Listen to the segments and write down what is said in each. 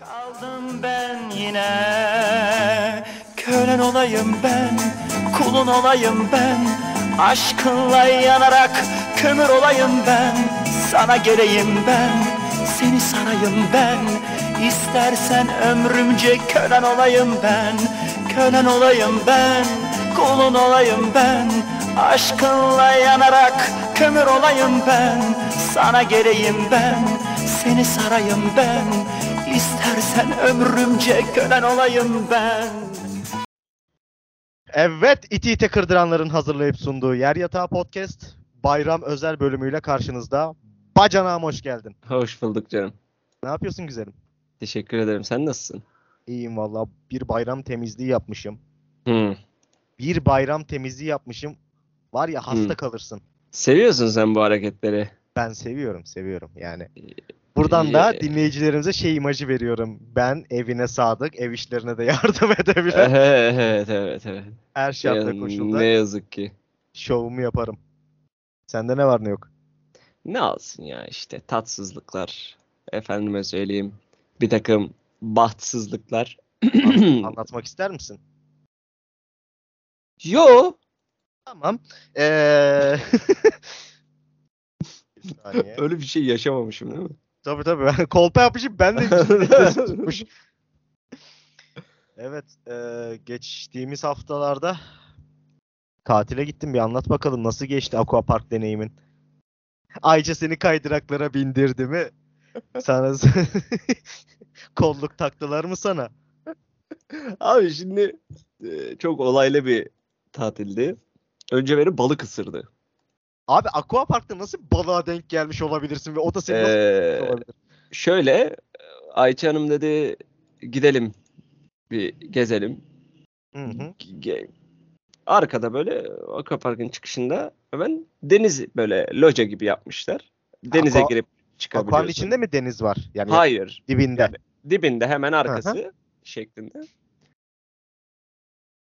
Kaldım ben yine. Kölen olayım ben Kulun olayım ben. Aşkınla yanarak Kömür olayım ben. Sana geleyim ben Seni sarayım ben. İstersen ömrümce kölen olayım ben. Kölen olayım ben Kulun olayım ben. Aşkınla yanarak Kömür olayım ben. Sana geleyim ben Seni sarayım ben İstersen ömrümce kölen olayım ben Evet, iti ite kırdıranların hazırlayıp sunduğu Yer Yatağı Podcast bayram özel bölümüyle karşınızda. Bacanağım hoş geldin. Hoş bulduk canım. Ne yapıyorsun güzelim? Teşekkür ederim. Sen nasılsın? İyiyim valla. Bir bayram temizliği yapmışım. Hı. Bir bayram temizliği yapmışım. Var ya hasta Hı. kalırsın. Seviyorsun sen bu hareketleri. Ben seviyorum, seviyorum yani. Buradan da Ee, dinleyicilerimize şey imajı veriyorum. Ben evine sadık, ev işlerine de yardım edebilen evet, evet, evet. her şartta Ya, koşulda Ne yazık ki. şovumu yaparım. Sende ne var ne yok? Ne alsın ya işte tatsızlıklar. Efendime söyleyeyim. Bir takım bahtsızlıklar. Anlatmak ister misin? Yo. Tamam. Ee... Bir. Öyle bir şey yaşamamışım değil mi? Tabii tabii. Kolpa yapmışım. Ben de tutmuş. Evet. eee, geçtiğimiz haftalarda tatile gittim. Bir anlat bakalım nasıl geçti aquapark deneyimin? Ayça seni kaydıraklara bindirdi mi? Sana kolluk taktılar mı sana? Abi şimdi e, çok olaylı bir tatildi. Önce beni balık ısırdı. Abi aquaparkta nasıl balığa denk gelmiş olabilirsin ve o da seni nasıl Ee, tutmuş olabilir? Şöyle Ayça Hanım dedi gidelim bir gezelim. Hı hı. Ge- Arkada böyle Aquapark'ın çıkışında hemen deniz böyle loca gibi yapmışlar. Denize Aqua- girip Aquanın çıkabiliyorsun. içinde mi deniz var? Yani Hayır. dibinde. Yani dibinde hemen arkası şeklinde.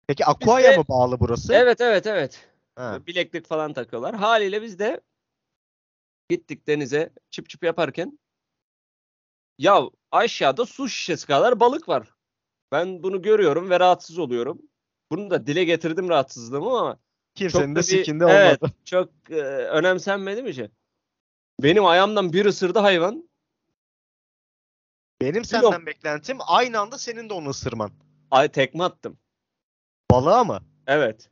Peki aquaya de- mı bağlı burası? Evet evet evet. Ha. Bileklik falan takıyorlar. Haliyle biz de gittik denize çıp çıp yaparken ya aşağıda su şişesi kadar balık var. Ben bunu görüyorum ve rahatsız oluyorum. Bunu da dile getirdim rahatsızlığımı ama Kimsenin de sikinde evet, olmadı. çok e, önemsenmedi mi şey? Benim ayağımdan bir ısırdı hayvan. Benim Yok. senden beklentim aynı anda senin de onu ısırman. Ay tekme attım. Balığa mı? Evet.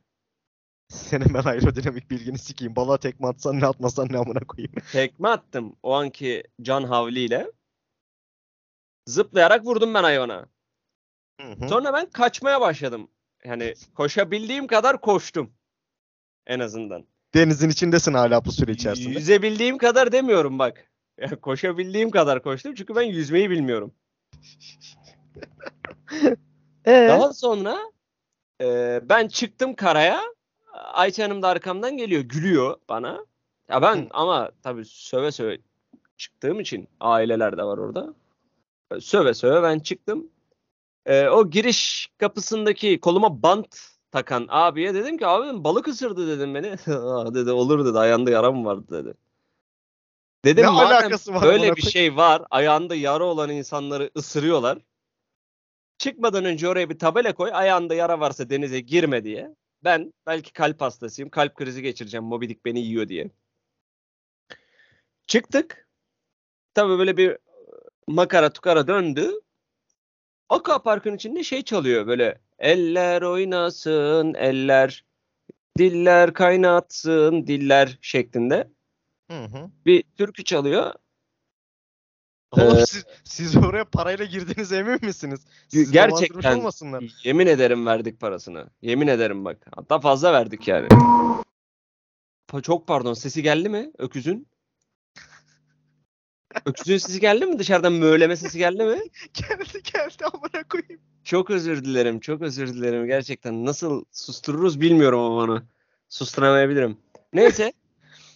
Senin ben aerodinamik bilgini sikeyim. Balığa tekme atsan ne atmasan ne amına koyayım. Tekme attım o anki can havliyle. Zıplayarak vurdum ben hayvana. Hı hı. Sonra ben kaçmaya başladım. Yani koşabildiğim kadar koştum. En azından. Denizin içindesin hala bu süre içerisinde. Yüzebildiğim kadar demiyorum bak. Yani koşabildiğim kadar koştum çünkü ben yüzmeyi bilmiyorum. Ee? Daha sonra e, ben çıktım karaya. Ayça Hanım da arkamdan geliyor. Gülüyor bana. Ya ben ama tabii söve söve çıktığım için aileler de var orada. Söve söve ben çıktım. E, o giriş kapısındaki koluma bant takan abiye dedim ki abi balık ısırdı dedim beni. Aa, dedi olur dedi ayağında yara mı vardı dedi. Dedim Ne alakası var böyle bir şey var ayağında yara olan insanları ısırıyorlar. Çıkmadan önce oraya bir tabela koy. Ayağında yara varsa denize girme diye. Ben belki kalp hastasıyım. Kalp krizi geçireceğim. Moby Dick beni yiyor diye. Çıktık. Tabii böyle bir makara tukara döndü. Aquapark'ın içinde şey çalıyor böyle. Eller oynasın eller. Diller kaynatsın diller şeklinde. Hı hı. Bir türkü çalıyor. Oğlum Ee, siz, siz oraya parayla girdiniz emin misiniz? Siz Gerçekten. olmasınlar. Yemin ederim verdik parasını. Yemin ederim bak. Hatta fazla verdik yani. Çok pardon. Sesi geldi mi öküzün? Öküzün sesi geldi mi? Dışarıdan möğleme sesi geldi mi? geldi geldi amına koyayım. Çok özür dilerim. Çok özür dilerim. Gerçekten nasıl sustururuz bilmiyorum ama onu. Susturamayabilirim. Neyse.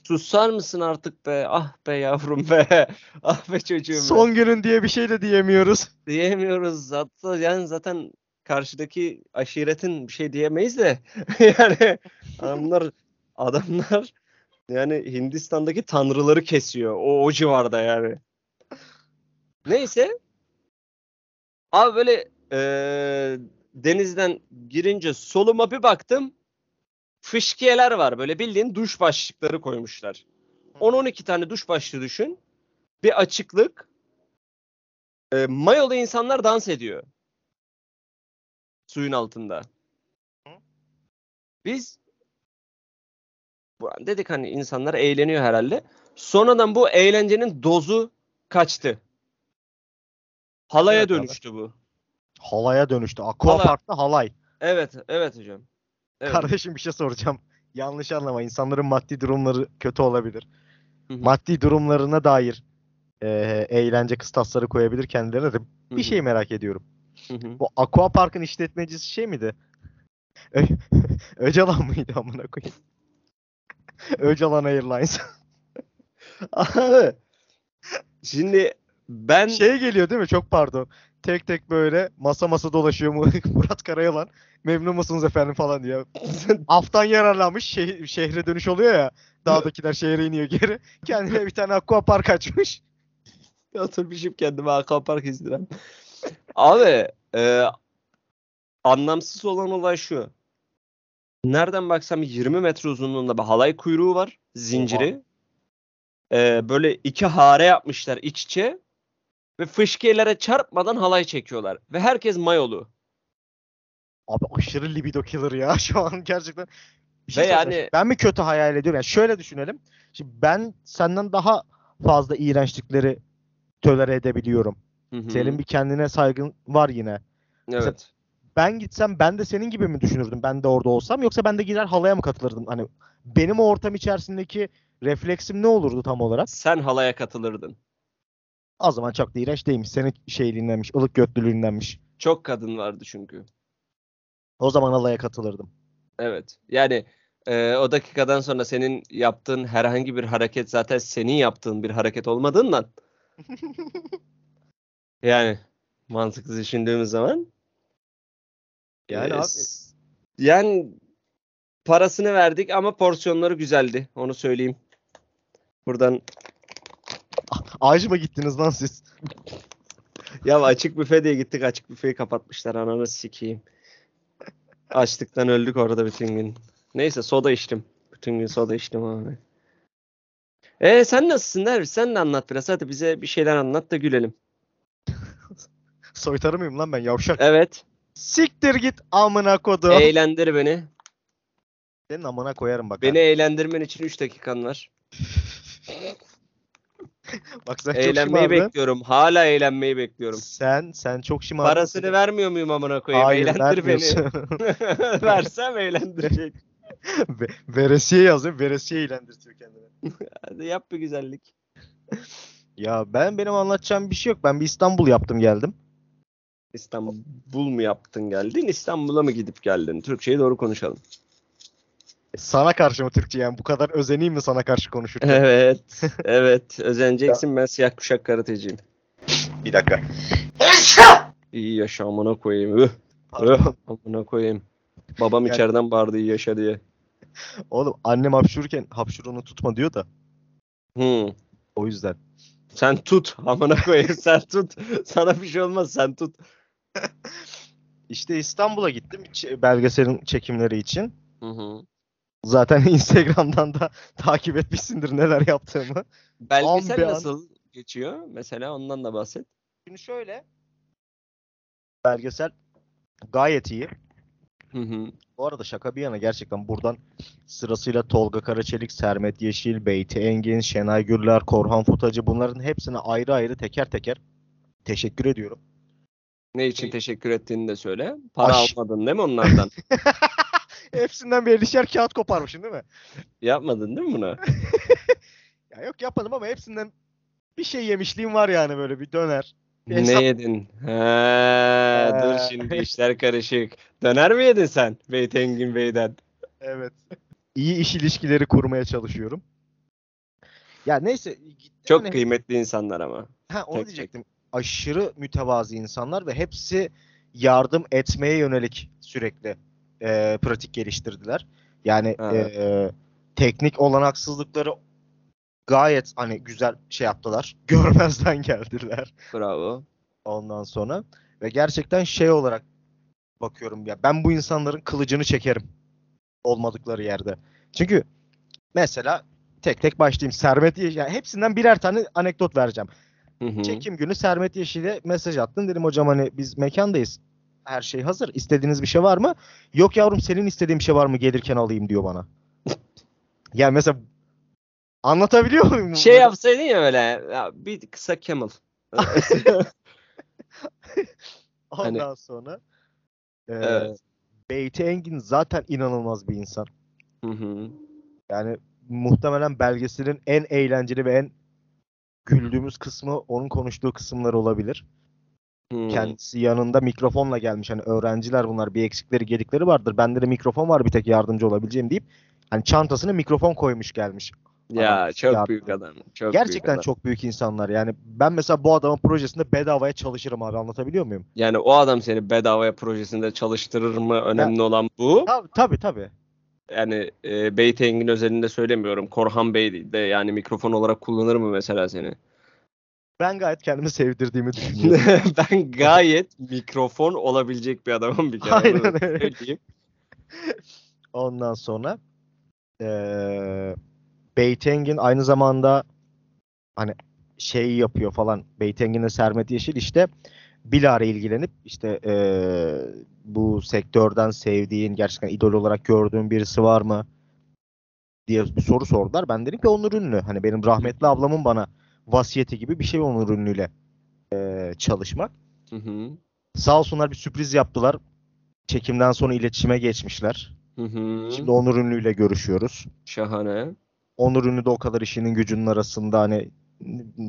Sussar mısın artık be? Ah be yavrum be. Ah be çocuğum be. Son günün diye bir şey de diyemiyoruz. Diyemiyoruz zaten yani zaten karşıdaki aşiretin bir şey diyemeyiz de yani adamlar adamlar yani Hindistan'daki tanrıları kesiyor o o civarda yani. Neyse Abi böyle eee, denizden girince soluma bir baktım. Fışkiyeler var. Böyle bildiğin duş başlıkları koymuşlar. 10-12 tane duş başlığı düşün. Bir açıklık. Eee mayolu insanlar dans ediyor. Suyun altında. Biz dedik hani insanlar eğleniyor herhalde. Sonradan bu eğlencenin dozu kaçtı. Halaya Evet abi. dönüştü bu. Halaya dönüştü. Aqua Halay. Park'ta halay. Evet, evet hocam. Evet. Kardeşim bir şey soracağım. Yanlış anlama. İnsanların maddi durumları kötü olabilir. Hı hı, Maddi durumlarına dair eee, eğlence kıstasları koyabilir kendilerine de. Bir hı, şey merak ediyorum. hı hı. Bu Aqua Park'ın işletmecisi şey miydi? Ö Öcalan mıydı amına koyayım? Öcalan Airlines. Abi, Şimdi ben Şey geliyor değil mi? Çok pardon. Tek tek böyle masa masa dolaşıyor mu Murat Karayalan. Memnun musunuz efendim falan diye. Aftan yararlanmış şeh- şehre dönüş oluyor ya. Dağdakiler şehre iniyor geri. Kendine bir tane aqua park açmış. oturmuşum kendime Aquapark izleyen. Abi e, anlamsız olan olay şu. Nereden baksam 20 metre uzunluğunda bir halay kuyruğu var. Zinciri. E, böyle iki hare yapmışlar iç içe. Ve fışkiyelere çarpmadan halay çekiyorlar. Ve herkes mayolu. Abi aşırı libido killer ya şu an gerçekten. Bir şey Ve yani- ben mi kötü hayal ediyorum? Yani şöyle düşünelim. Şimdi ben senden daha fazla iğrençlikleri tolere edebiliyorum. Hı hı. Senin bir kendine saygın var yine. Evet. Ben gitsem ben de senin gibi mi düşünürdüm ben de orada olsam yoksa ben de gider halaya mı katılırdım? Hani benim o ortam içerisindeki refleksim ne olurdu tam olarak? Sen halaya katılırdın. O zaman çok da iğrenç değilmiş. Senin şeyliğindenmiş, ılık götlülüğündenmiş. Çok kadın vardı çünkü. O zaman halaya katılırdım. Evet. Yani e, o dakikadan sonra senin yaptığın herhangi bir hareket zaten senin yaptığın bir hareket olmadığından yani mantıklı düşündüğümüz zaman Yani e, abi yani parasını verdik ama porsiyonları güzeldi. Onu söyleyeyim. Buradan ağaç mı gittiniz lan siz? ya açık büfe diye gittik açık büfeyi kapatmışlar ananı sikeyim. Açlıktan öldük orada bütün gün. Neyse soda içtim. Bütün gün soda içtim abi. E sen nasılsın Derviş? Sen de anlat biraz. Hadi bize bir şeyler anlat da gülelim. Soytarı mıyım lan ben yavşak? Evet. Siktir git amına kodum. Eğlendir beni. Senin amına koyarım bak. Beni ha. eğlendirmen için 3 dakikan var. Bak sen çok Eğlenmeyi şımardın. bekliyorum. Hala eğlenmeyi bekliyorum. Sen sen çok şımardın. Parasını vermiyor muyum amına koyayım? Hayır Eğlendir beni. Versem eğlendirecek. Ve- Veresiye yazıyor. Veresiye eğlendirtiyor kendini. Hadi yap bir güzellik. Ya ben benim anlatacağım bir şey yok. Ben bir İstanbul yaptım geldim. İstanbul mu yaptın geldin? İstanbul'a mı gidip geldin? Türkçeyi doğru konuşalım. Sana karşı mı Türkçe yani? Bu kadar özeneyim mi sana karşı konuşurken? Evet. Evet. Özeneceksin. Ben siyah kuşak karateciyim. bir dakika. İyi yaşa amına koyayım. Üh, amına koyayım. Babam Yani- içeriden bağırdı iyi yaşa diye. Oğlum annem hapşururken hapşurunu tutma diyor da. Hı. O yüzden. Sen tut. Amına koyayım sen tut. Sana bir şey olmaz sen tut. İşte İstanbul'a gittim belgeselin çekimleri için. Hı hı. Zaten Instagram'dan da takip etmişsindir neler yaptığımı. Belgesel An be an. nasıl geçiyor? Mesela ondan da bahset. Şimdi şöyle. Belgesel gayet iyi. Hı hı. Bu arada şaka bir yana gerçekten buradan sırasıyla Tolga Karaçelik, Sermet Yeşil, Beyti Engin, Şenay Gürler, Korhan Futacı bunların hepsine ayrı ayrı teker teker teşekkür ediyorum. Ne için teşekkür ettiğini de söyle. Para Aş- almadın değil mi onlardan? Hepsinden bir elişer kağıt koparmışsın değil mi? Yapmadın değil mi bunu? Ya yok yapmadım ama hepsinden bir şey yemişliğim var yani böyle bir döner. Bir Ne hesap- yedin? He, dur şimdi işler karışık. Döner mi yedin sen Beyt Engin Bey'den? Evet. İyi iş ilişkileri kurmaya çalışıyorum. Ya neyse. Çok hani- kıymetli insanlar ama. Ha, onu tek tek. diyecektim. Aşırı mütevazi insanlar ve hepsi yardım etmeye yönelik sürekli e, pratik geliştirdiler. Yani Ha. e, teknik olanaksızlıkları gayet hani güzel şey yaptılar. Görmezden geldiler Bravo. ondan sonra. Ve gerçekten şey olarak bakıyorum ya ben bu insanların kılıcını çekerim olmadıkları yerde. Çünkü mesela tek tek başlayayım. Sermet Yeşil, yani hepsinden birer tane anekdot vereceğim. Hı hı. Çekim günü Sermet Yeşil'e mesaj attım. Dedim hocam hani biz mekandayız. Her şey hazır. İstediğiniz bir şey var mı? Yok yavrum senin istediğin bir şey var mı? Gelirken alayım diyor bana. yani mesela anlatabiliyor muyum? Şey yapsaydın ya öyle ya bir kısa Camel. Ondan hani- sonra e, Evet. Beyti Engin zaten inanılmaz bir insan. Hı hı. Yani muhtemelen belgeselin en eğlenceli ve en güldüğümüz kısmı onun konuştuğu kısımlar olabilir. Hı. Kendisi yanında mikrofonla gelmiş. Hani öğrenciler bunlar bir eksikleri gedikleri vardır. Bende de mikrofon var bir tek yardımcı olabileceğim deyip hani çantasına mikrofon koymuş gelmiş. Ya Adam çok yardım- büyük adam. Çok Gerçekten büyük adam. çok büyük insanlar. Yani ben mesela bu adamın projesinde bedavaya çalışırım abi anlatabiliyor muyum? Yani o adam seni bedavaya projesinde çalıştırır mı? Önemli olan bu. Tabii tabii. tabii. Yani e, Beyt Engin özelinde söylemiyorum. Korhan Bey de yani mikrofon olarak kullanır mı mesela seni? Ben gayet kendimi sevdirdiğimi düşünüyorum. ben gayet mikrofon olabilecek bir adamım bir kere. Aynen öyle. Ondan sonra eee Beytengin aynı zamanda hani şey yapıyor falan. Beytengin'le Sermet Yeşil işte bilahare ilgilenip işte eee, bu sektörden sevdiğin, gerçekten idol olarak gördüğün birisi var mı diye bir soru sordular. Ben dedim ki Onur Ünlü. Hani benim rahmetli ablamın bana vasiyeti gibi bir şey Onur Ünlü'yle eee, çalışmak. Hı hı. Sağ olsunlar bir sürpriz yaptılar. Çekimden sonra iletişime geçmişler. Hı hı. Şimdi Onur Ünlü'yle görüşüyoruz. Şahane. Onur Ünlü de o kadar işinin gücünün arasında hani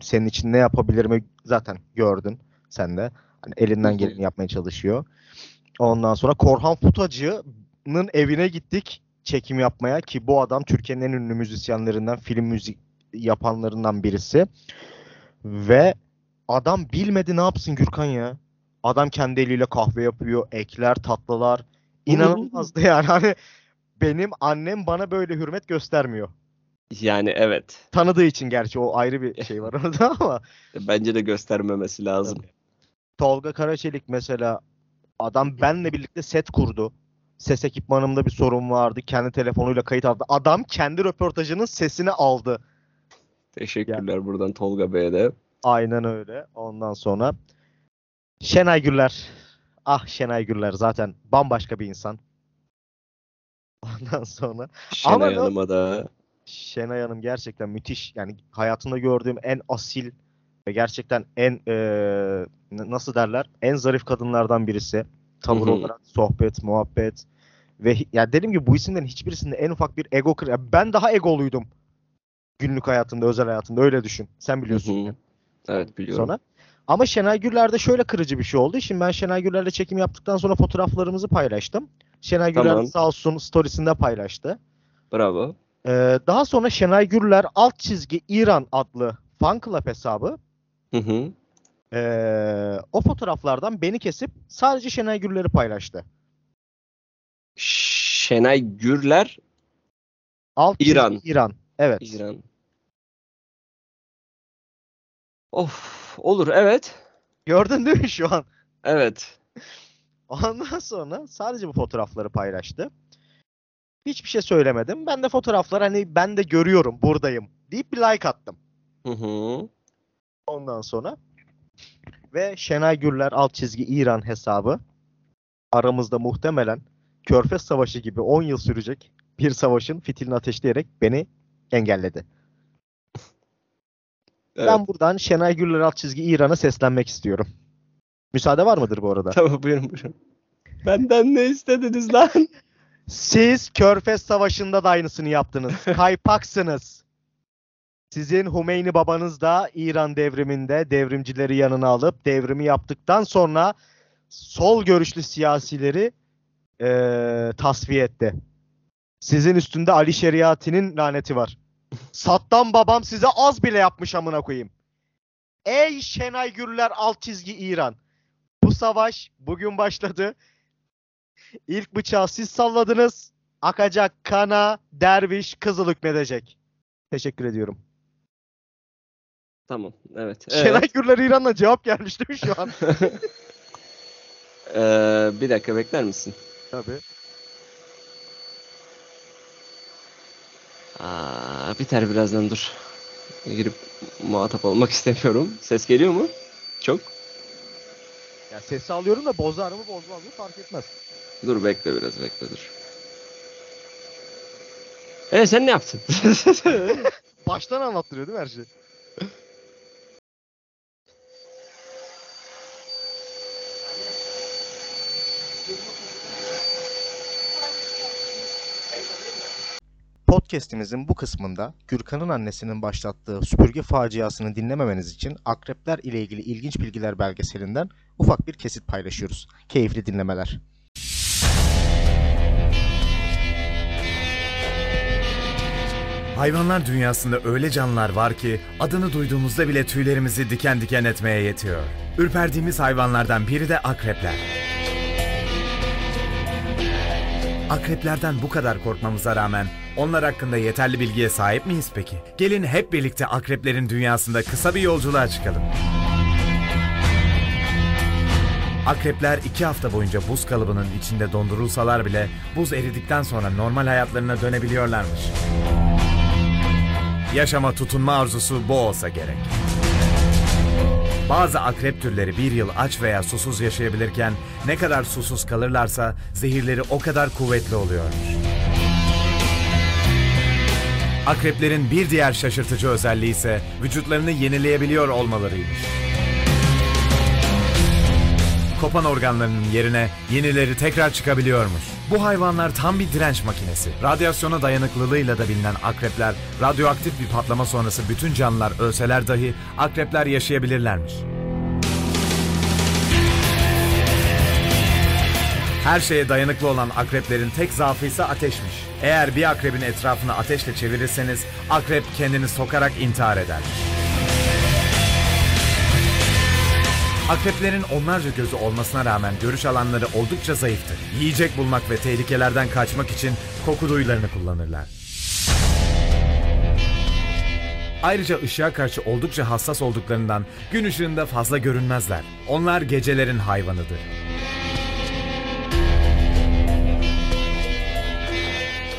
senin için ne yapabilirimi zaten gördün sen de. Hani elinden geleni yapmaya çalışıyor. Ondan sonra Korhan Futacı'nın evine gittik çekim yapmaya ki bu adam Türkiye'nin en ünlü müzisyenlerinden, film müzik yapanlarından birisi. Ve adam bilmedi ne yapsın Gürkan ya. Adam kendi eliyle kahve yapıyor, ekler, tatlılar. İnanılmazdı yani. Hani benim annem bana böyle hürmet göstermiyor. Yani evet. Tanıdığı için gerçi o ayrı bir şey var orada ama Bence de göstermemesi lazım. Tolga Karaçelik mesela adam benle birlikte set kurdu. Ses ekipmanımda bir sorun vardı. Kendi telefonuyla kayıt aldı. Adam kendi röportajının sesini aldı. Teşekkürler buradan Tolga Bey'e de. Aynen öyle. Ondan sonra Şenay Güller. Ah Şenay Güller zaten bambaşka bir insan. Ondan sonra Şenay Ama Hanım'a da. Şenay Hanım gerçekten müthiş. Yani hayatımda gördüğüm en asil ve gerçekten en n- nasıl derler? En zarif kadınlardan birisi. Tavır Hı hı. olarak, sohbet, muhabbet ve ya dedim ki bu isimlerin hiçbirisinde en ufak bir ego kır. ben daha egoluydum. Günlük hayatımda, özel hayatımda öyle düşün. Sen biliyorsun. Hı hı. Evet biliyorum. Sonra. Ama Şenay Gürler'de şöyle kırıcı bir şey oldu. Şimdi ben Şenay Gürler'le çekim yaptıktan sonra fotoğraflarımızı paylaştım. Şenay Gürler Tamam. sağ olsun storiesinde paylaştı. Bravo. Ee, daha sonra Şenay Gürler alt çizgi İran adlı fan club hesabı Hı hı. ee, o fotoğraflardan beni kesip sadece Şenay Gürler'i paylaştı. Şenay Gürler Alt İran. İran. Evet. İran. Of olur evet. Gördün değil mi şu an? Evet. Ondan sonra sadece bu fotoğrafları paylaştı. Hiçbir şey söylemedim. Ben de fotoğraflar hani ben de görüyorum buradayım deyip bir like attım. Hı hı. Ondan sonra ve Şenay Gürler alt çizgi İran hesabı aramızda muhtemelen Körfez Savaşı gibi 10 yıl sürecek bir savaşın fitilini ateşleyerek beni engelledi. Evet. Ben buradan Şenay Gürler alt çizgi İran'a seslenmek istiyorum. Müsaade var mıdır bu arada? Tamam buyurun buyurun. Benden ne istediniz lan? Siz Körfez Savaşı'nda da aynısını yaptınız. Kaypaksınız. Sizin Hümeyni babanız da İran devriminde devrimcileri yanına alıp devrimi yaptıktan sonra sol görüşlü siyasileri eee tasfiye etti. Sizin üstünde Ali Şeriati'nin laneti var. Saddam babam size az bile yapmış amına koyayım. Ey Şenay Gürler alt çizgi İran. Bu savaş bugün başladı. İlk bıçağı siz salladınız. Akacak kana derviş kızıl hükmedecek. Teşekkür ediyorum. Tamam evet. Şenay Evet. Gürler İran'la cevap gelmiş değil mi şu an? Ee, bir dakika bekler misin? Tabii. Aa, biter birazdan dur. Girip muhatap olmak istemiyorum. Ses geliyor mu? Çok. Ya sesi alıyorum da bozar mı bozmaz mı fark etmez. Dur bekle biraz bekle dur. E sen ne yaptın? Baştan anlattırıyor değil mi her şey? Podcast'imizin bu kısmında Gürkan'ın annesinin başlattığı süpürge faciasını dinlememeniz için akrepler ile ilgili ilginç bilgiler belgeselinden ufak bir kesit paylaşıyoruz. Keyifli dinlemeler. Hayvanlar dünyasında öyle canlılar var ki adını duyduğumuzda bile tüylerimizi diken diken etmeye yetiyor. Ürperdiğimiz hayvanlardan biri de akrepler. Akreplerden bu kadar korkmamıza rağmen onlar hakkında yeterli bilgiye sahip miyiz peki? Gelin hep birlikte akreplerin dünyasında kısa bir yolculuğa çıkalım. Akrepler iki hafta boyunca buz kalıbının içinde dondurulsalar bile buz eridikten sonra normal hayatlarına dönebiliyorlarmış. Yaşama tutunma arzusu bu olsa gerek. Bazı akrep türleri bir yıl aç veya susuz yaşayabilirken ne kadar susuz kalırlarsa zehirleri o kadar kuvvetli oluyormuş. Akreplerin bir diğer şaşırtıcı özelliği ise vücutlarını yenileyebiliyor olmalarıymış. Kopan organlarının yerine yenileri tekrar çıkabiliyormuş. Bu hayvanlar tam bir direnç makinesi. Radyasyona dayanıklılığıyla da bilinen akrepler, radyoaktif bir patlama sonrası bütün canlılar ölseler dahi akrepler yaşayabilirlermiş. Her şeye dayanıklı olan akreplerin tek zaafı ise ateşmiş. Eğer bir akrebin etrafını ateşle çevirirseniz akrep kendini sokarak intihar eder. Akreplerin onlarca gözü olmasına rağmen görüş alanları oldukça zayıftır. Yiyecek bulmak ve tehlikelerden kaçmak için koku duyularını kullanırlar. Ayrıca ışığa karşı oldukça hassas olduklarından gün ışığında fazla görünmezler. Onlar gecelerin hayvanıdır.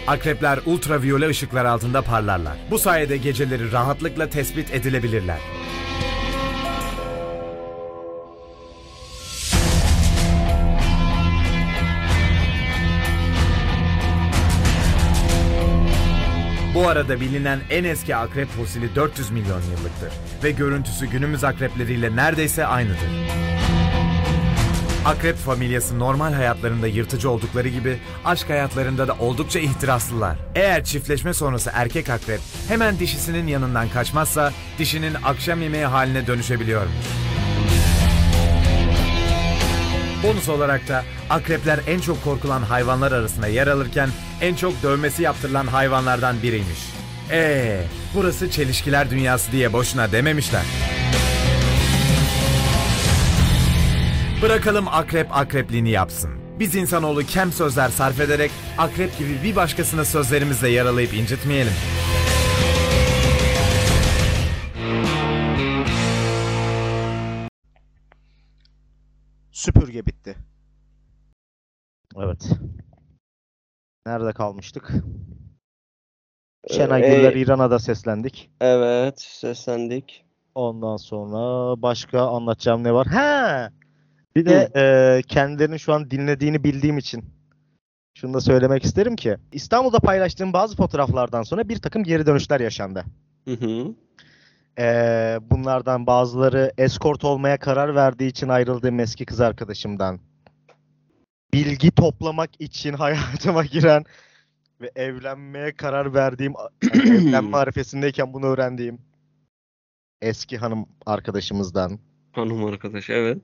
Akrepler ultraviyole ışıklar altında parlarlar. Bu sayede geceleri rahatlıkla tespit edilebilirler. Bu arada bilinen en eski akrep fosili 400 milyon yıllıktır ve görüntüsü günümüz akrepleriyle neredeyse aynıdır. Akrep familyası normal hayatlarında yırtıcı oldukları gibi aşk hayatlarında da oldukça ihtiraslılar. Eğer çiftleşme sonrası erkek akrep hemen dişisinin yanından kaçmazsa dişinin akşam yemeği haline dönüşebiliyormuş. Bonus olarak da akrepler en çok korkulan hayvanlar arasında yer alırken en çok dövmesi yaptırılan hayvanlardan biriymiş. Eee burası çelişkiler dünyası diye boşuna dememişler. Bırakalım akrep akrepliğini yapsın. Biz insanoğlu kem sözler sarf ederek akrep gibi bir başkasını sözlerimizle yaralayıp incitmeyelim. Süpürge bitti. Evet. Nerede kalmıştık? Şenay Ee, Güller İran'a da seslendik. Evet seslendik. Ondan sonra başka anlatacağım ne var? Ha! Bir de e, kendilerinin şu an dinlediğini bildiğim için şunu da söylemek isterim ki İstanbul'da paylaştığım bazı fotoğraflardan sonra bir takım geri dönüşler yaşandı. Hı hı. E, bunlardan bazıları eskort olmaya karar verdiği için ayrıldığım eski kız arkadaşımdan. Bilgi toplamak için hayatıma giren ve evlenmeye karar verdiğim, yani evlenme arifesindeyken bunu öğrendiğim eski hanım arkadaşımızdan. Hanım arkadaş evet.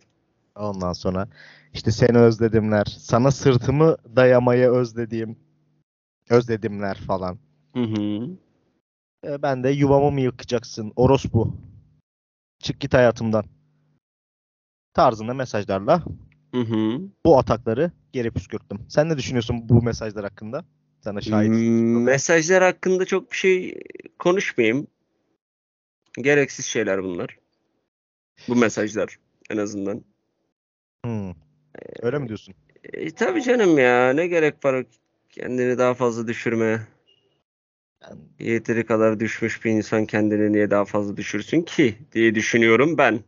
Ondan sonra işte seni özledimler, sana sırtımı dayamayı özlediğim, özledimler falan. Hı hı. E, ben de yuvamı mı yıkacaksın orospu? Çık git hayatımdan. Tarzında mesajlarla Hı hı. bu atakları geri püskürttüm. Sen ne düşünüyorsun bu mesajlar hakkında? Sana şahit. Hmm, Mesajlar hakkında çok bir şey konuşmayayım. Gereksiz şeyler bunlar. Bu mesajlar en azından. Hmm. Öyle mi diyorsun? E, tabii canım ya ne gerek var kendini daha fazla düşürmeye. Yani Yeteri kadar düşmüş bir insan kendini niye daha fazla düşürsün ki diye düşünüyorum ben.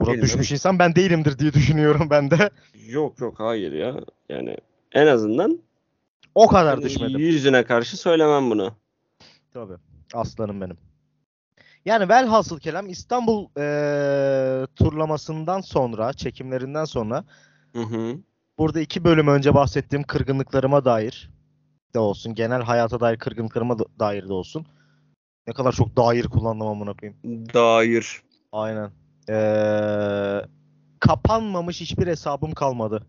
burada düşmüş insan ben değilimdir diye düşünüyorum ben de. Yok yok hayır ya. Yani en azından O kadar düşmedim. yüzüne karşı söylemem bunu. Tabii. Aslanım benim. Yani velhasıl kelam İstanbul eee, turlamasından sonra, çekimlerinden sonra Hı hı. burada iki bölüm önce bahsettiğim kırgınlıklarıma dair de olsun, genel hayata dair kırgınlıklarıma da- dair de olsun. Ne kadar çok dair kullandım amına koyayım. Dair. Aynen. Eee, kapanmamış hiçbir hesabım kalmadı.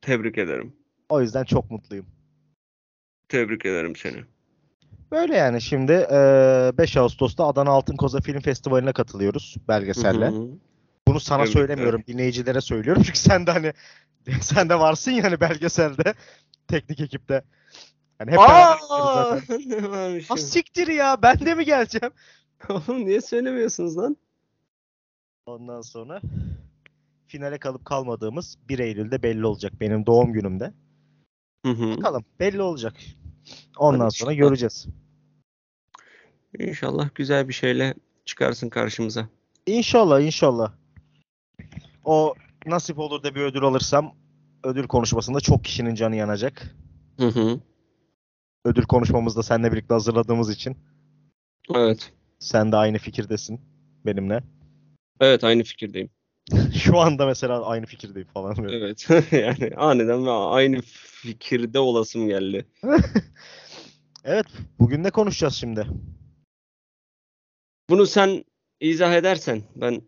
Tebrik ederim. O yüzden çok mutluyum. Tebrik ederim seni. Böyle yani şimdi eee, 5 Ağustos'ta Adana Altın Koza Film Festivali'ne katılıyoruz belgeselle. Hı hı. Bunu sana Tebrikler. söylemiyorum, dinleyicilere söylüyorum. Çünkü sen de hani sen de varsın ya hani belgeselde, teknik ekipte. Hani hep Aa, Ha ya? siktir ya, ben de mi geleceğim? Oğlum niye söylemiyorsunuz lan? Ondan sonra finale kalıp kalmadığımız 1 Eylül'de belli olacak benim doğum günümde. Hı hı. Bakalım belli olacak. Ondan Hadi sonra inşallah. göreceğiz. İnşallah güzel bir şeyle çıkarsın karşımıza. İnşallah inşallah. O nasip olur da bir ödül alırsam ödül konuşmasında çok kişinin canı yanacak. Hı hı. Ödül konuşmamızda seninle birlikte hazırladığımız için. Evet. Sen de aynı fikirdesin benimle. Evet aynı fikirdeyim. Şu anda mesela aynı fikirdeyim falan. böyle. Evet. Yani aniden aynı fikirde olasım geldi. Evet, bugün ne konuşacağız şimdi? Bunu sen izah edersen ben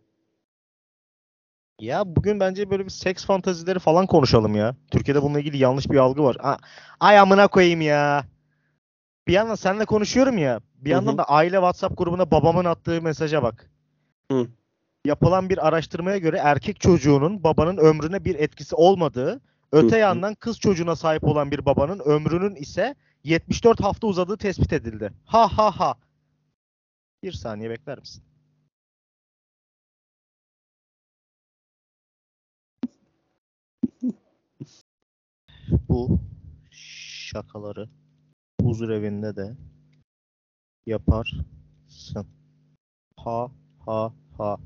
Ya bugün bence böyle bir seks fantazileri falan konuşalım ya. Türkiye'de bununla ilgili yanlış bir algı var. A- Ay amına koyayım ya. Bir yandan seninle konuşuyorum ya. Bir yandan hı. da aile WhatsApp grubuna babamın attığı mesaja bak. Hı. Yapılan bir araştırmaya göre erkek çocuğunun babanın ömrüne bir etkisi olmadığı, öte Hı hı. yandan kız çocuğuna sahip olan bir babanın ömrünün ise 74 hafta uzadığı tespit edildi. Ha ha ha. Bir saniye bekler misin? Bu şakaları huzur evinde de yaparsın. Ha ha ha.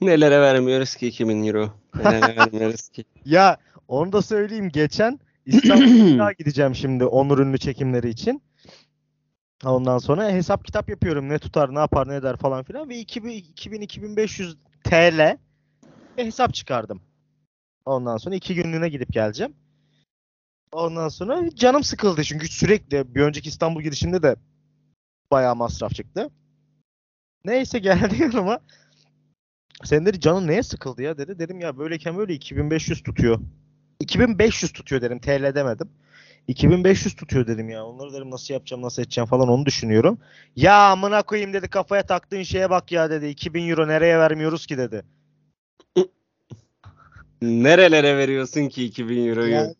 nelere vermiyoruz ki 2000 euro. Nelere vermiyoruz ki. Ya onu da söyleyeyim geçen İstanbul'a gideceğim şimdi Onur Ünlü çekimleri için. Ondan sonra hesap kitap yapıyorum. Ne tutar, ne yapar, ne eder falan filan ve 2000-2500 TL hesap çıkardım. Ondan sonra iki günlüğüne gidip geleceğim. Ondan sonra canım sıkıldı çünkü sürekli bir önceki İstanbul gidişimde de bayağı masraf çıktı. Neyse geldi yanıma. Senin dedi canın neye sıkıldı ya dedi. Dedim ya böyleyken böyle 2500 tutuyor. 2500 tutuyor dedim. TL demedim. 2500 tutuyor dedim ya. Onları dedim nasıl yapacağım, nasıl edeceğim falan onu düşünüyorum. Ya amına koyayım dedi kafaya taktığın şeye bak ya dedi. 2000 euro nereye vermiyoruz ki dedi. Nerelere veriyorsun ki 2000 euroyu? Ya,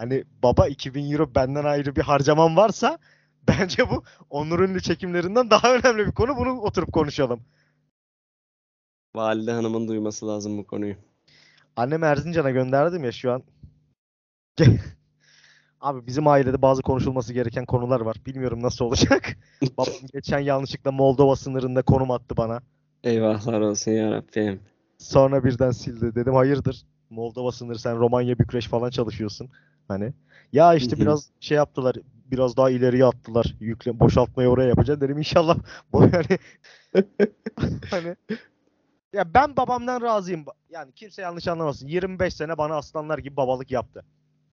hani baba 2000 euro benden ayrı bir harcamam varsa bence bu Onur Ünlü çekimlerinden daha önemli bir konu. Bunu oturup konuşalım. Valide hanımın duyması lazım bu konuyu. Annem Erzincan'a gönderdim ya şu an. Abi bizim ailede bazı konuşulması gereken konular var. Bilmiyorum nasıl olacak. Babam geçen yanlışlıkla Moldova sınırında konum attı bana. Eyvahlar olsun ya Rabbim. Sonra birden sildi. Dedim hayırdır? Moldova sınırı sen Romanya Bükreş falan çalışıyorsun. Hani. Ya işte biraz şey yaptılar. Biraz daha ileriye attılar. Yükle boşaltmayı oraya yapacağım. Dedim inşallah bu yani hani ya ben babamdan razıyım. Yani kimse yanlış anlamasın. 25 sene bana aslanlar gibi babalık yaptı.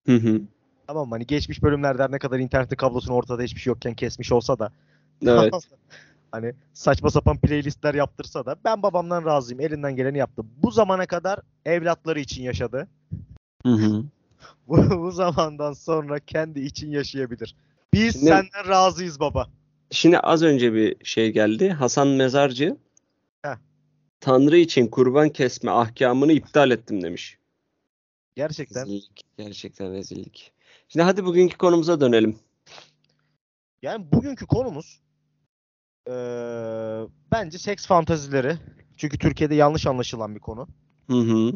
Hı hı. Tamam hani geçmiş bölümlerde ne kadar internet kablosunu ortada hiçbir şey yokken kesmiş olsa da Evet. hani saçma sapan playlistler yaptırsa da ben babamdan razıyım. Elinden geleni yaptı. Bu zamana kadar evlatları için yaşadı. Hı hı. Bu, bu zamandan sonra kendi için yaşayabilir. Biz Şimdi- senden razıyız baba. Şimdi az önce bir şey geldi. Hasan Mezarcı Heh. Tanrı için kurban kesme ahkamını iptal ettim demiş. Gerçekten. Rezillik. Gerçekten rezillik. Şimdi hadi bugünkü konumuza dönelim. Yani bugünkü konumuz eee, bence seks fantazileri. Çünkü Türkiye'de yanlış anlaşılan bir konu. Hı hı.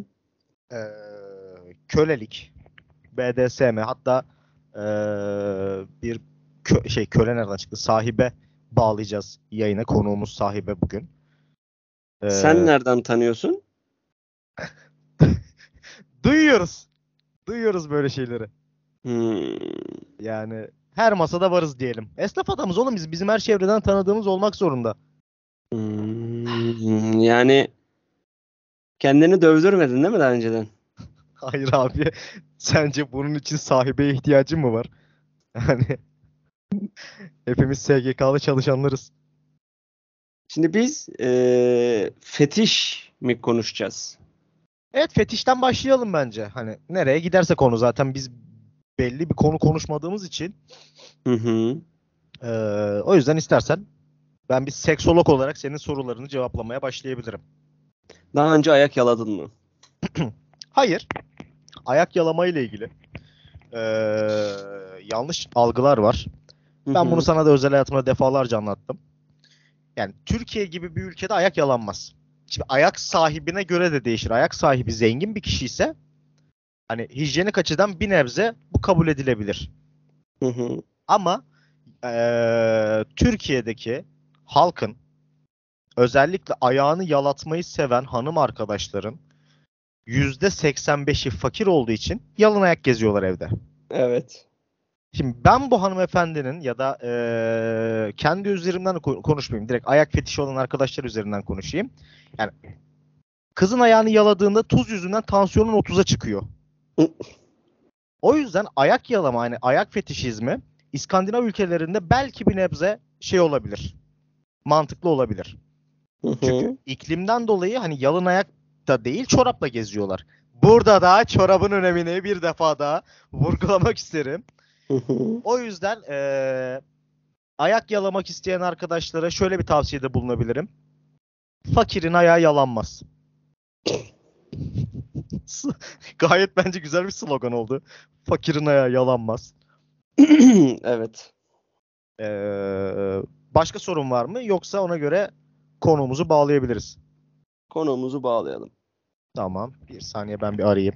Ee, kölelik, BDSM hatta ee, bir kö- şey köle nereden çıktı? Sahibe bağlayacağız yayına. Konuğumuz sahibe bugün. Ee, Sen nereden tanıyorsun? Duyuyoruz. Duyuyoruz böyle şeyleri. Hmm. Yani her masada varız diyelim. Esnaf adamız oğlum biz. Bizim her çevreden tanıdığımız olmak zorunda. Hmm, Yani kendini dövdürmedin değil mi daha önceden? Hayır abi. Sence bunun için sahibeye ihtiyacın mı var? Yani hepimiz SGK'lı çalışanlarız. Şimdi biz eee, fetiş mi konuşacağız? Evet fetişten başlayalım bence. Hani nereye giderse konu zaten biz belli bir konu konuşmadığımız için Hı hı. eee, o yüzden istersen ben bir seksolog olarak senin sorularını cevaplamaya başlayabilirim. Daha önce ayak yaladın mı? Hayır. Ayak yalama ile ilgili eee, yanlış algılar var. Ben bunu sana da özel hayatımda defalarca anlattım. Yani Türkiye gibi bir ülkede ayak yalanmaz. Şimdi ayak sahibine göre de değişir. Ayak sahibi zengin bir kişi ise hani hijyenik açıdan bir nebze bu kabul edilebilir. Hı hı. Ama eee, Türkiye'deki halkın özellikle ayağını yalatmayı seven hanım arkadaşların %85'i fakir olduğu için yalın ayak geziyorlar evde. Evet. Şimdi ben bu hanımefendinin ya da eee, kendi üzerimden de ko- konuşmayayım. Direkt ayak fetişi olan arkadaşlar üzerinden konuşayım. Yani kızın ayağını yaladığında tuz yüzünden tansiyonun 30'a çıkıyor. O yüzden ayak yalama hani ayak fetişizmi İskandinav ülkelerinde belki bir nebze şey olabilir. Mantıklı olabilir. Çünkü iklimden dolayı hani yalın ayak da değil çorapla geziyorlar. Burada da çorabın önemini bir defa daha vurgulamak isterim. O yüzden eee, ayak yalamak isteyen arkadaşlara şöyle bir tavsiyede bulunabilirim. Fakirin ayağı yalanmaz. Gayet bence güzel bir slogan oldu. Fakirin ayağı yalanmaz. Evet. Eee, başka sorun var mı? Yoksa ona göre konumuzu bağlayabiliriz. Konumuzu bağlayalım. Tamam. Bir saniye ben bir arayayım.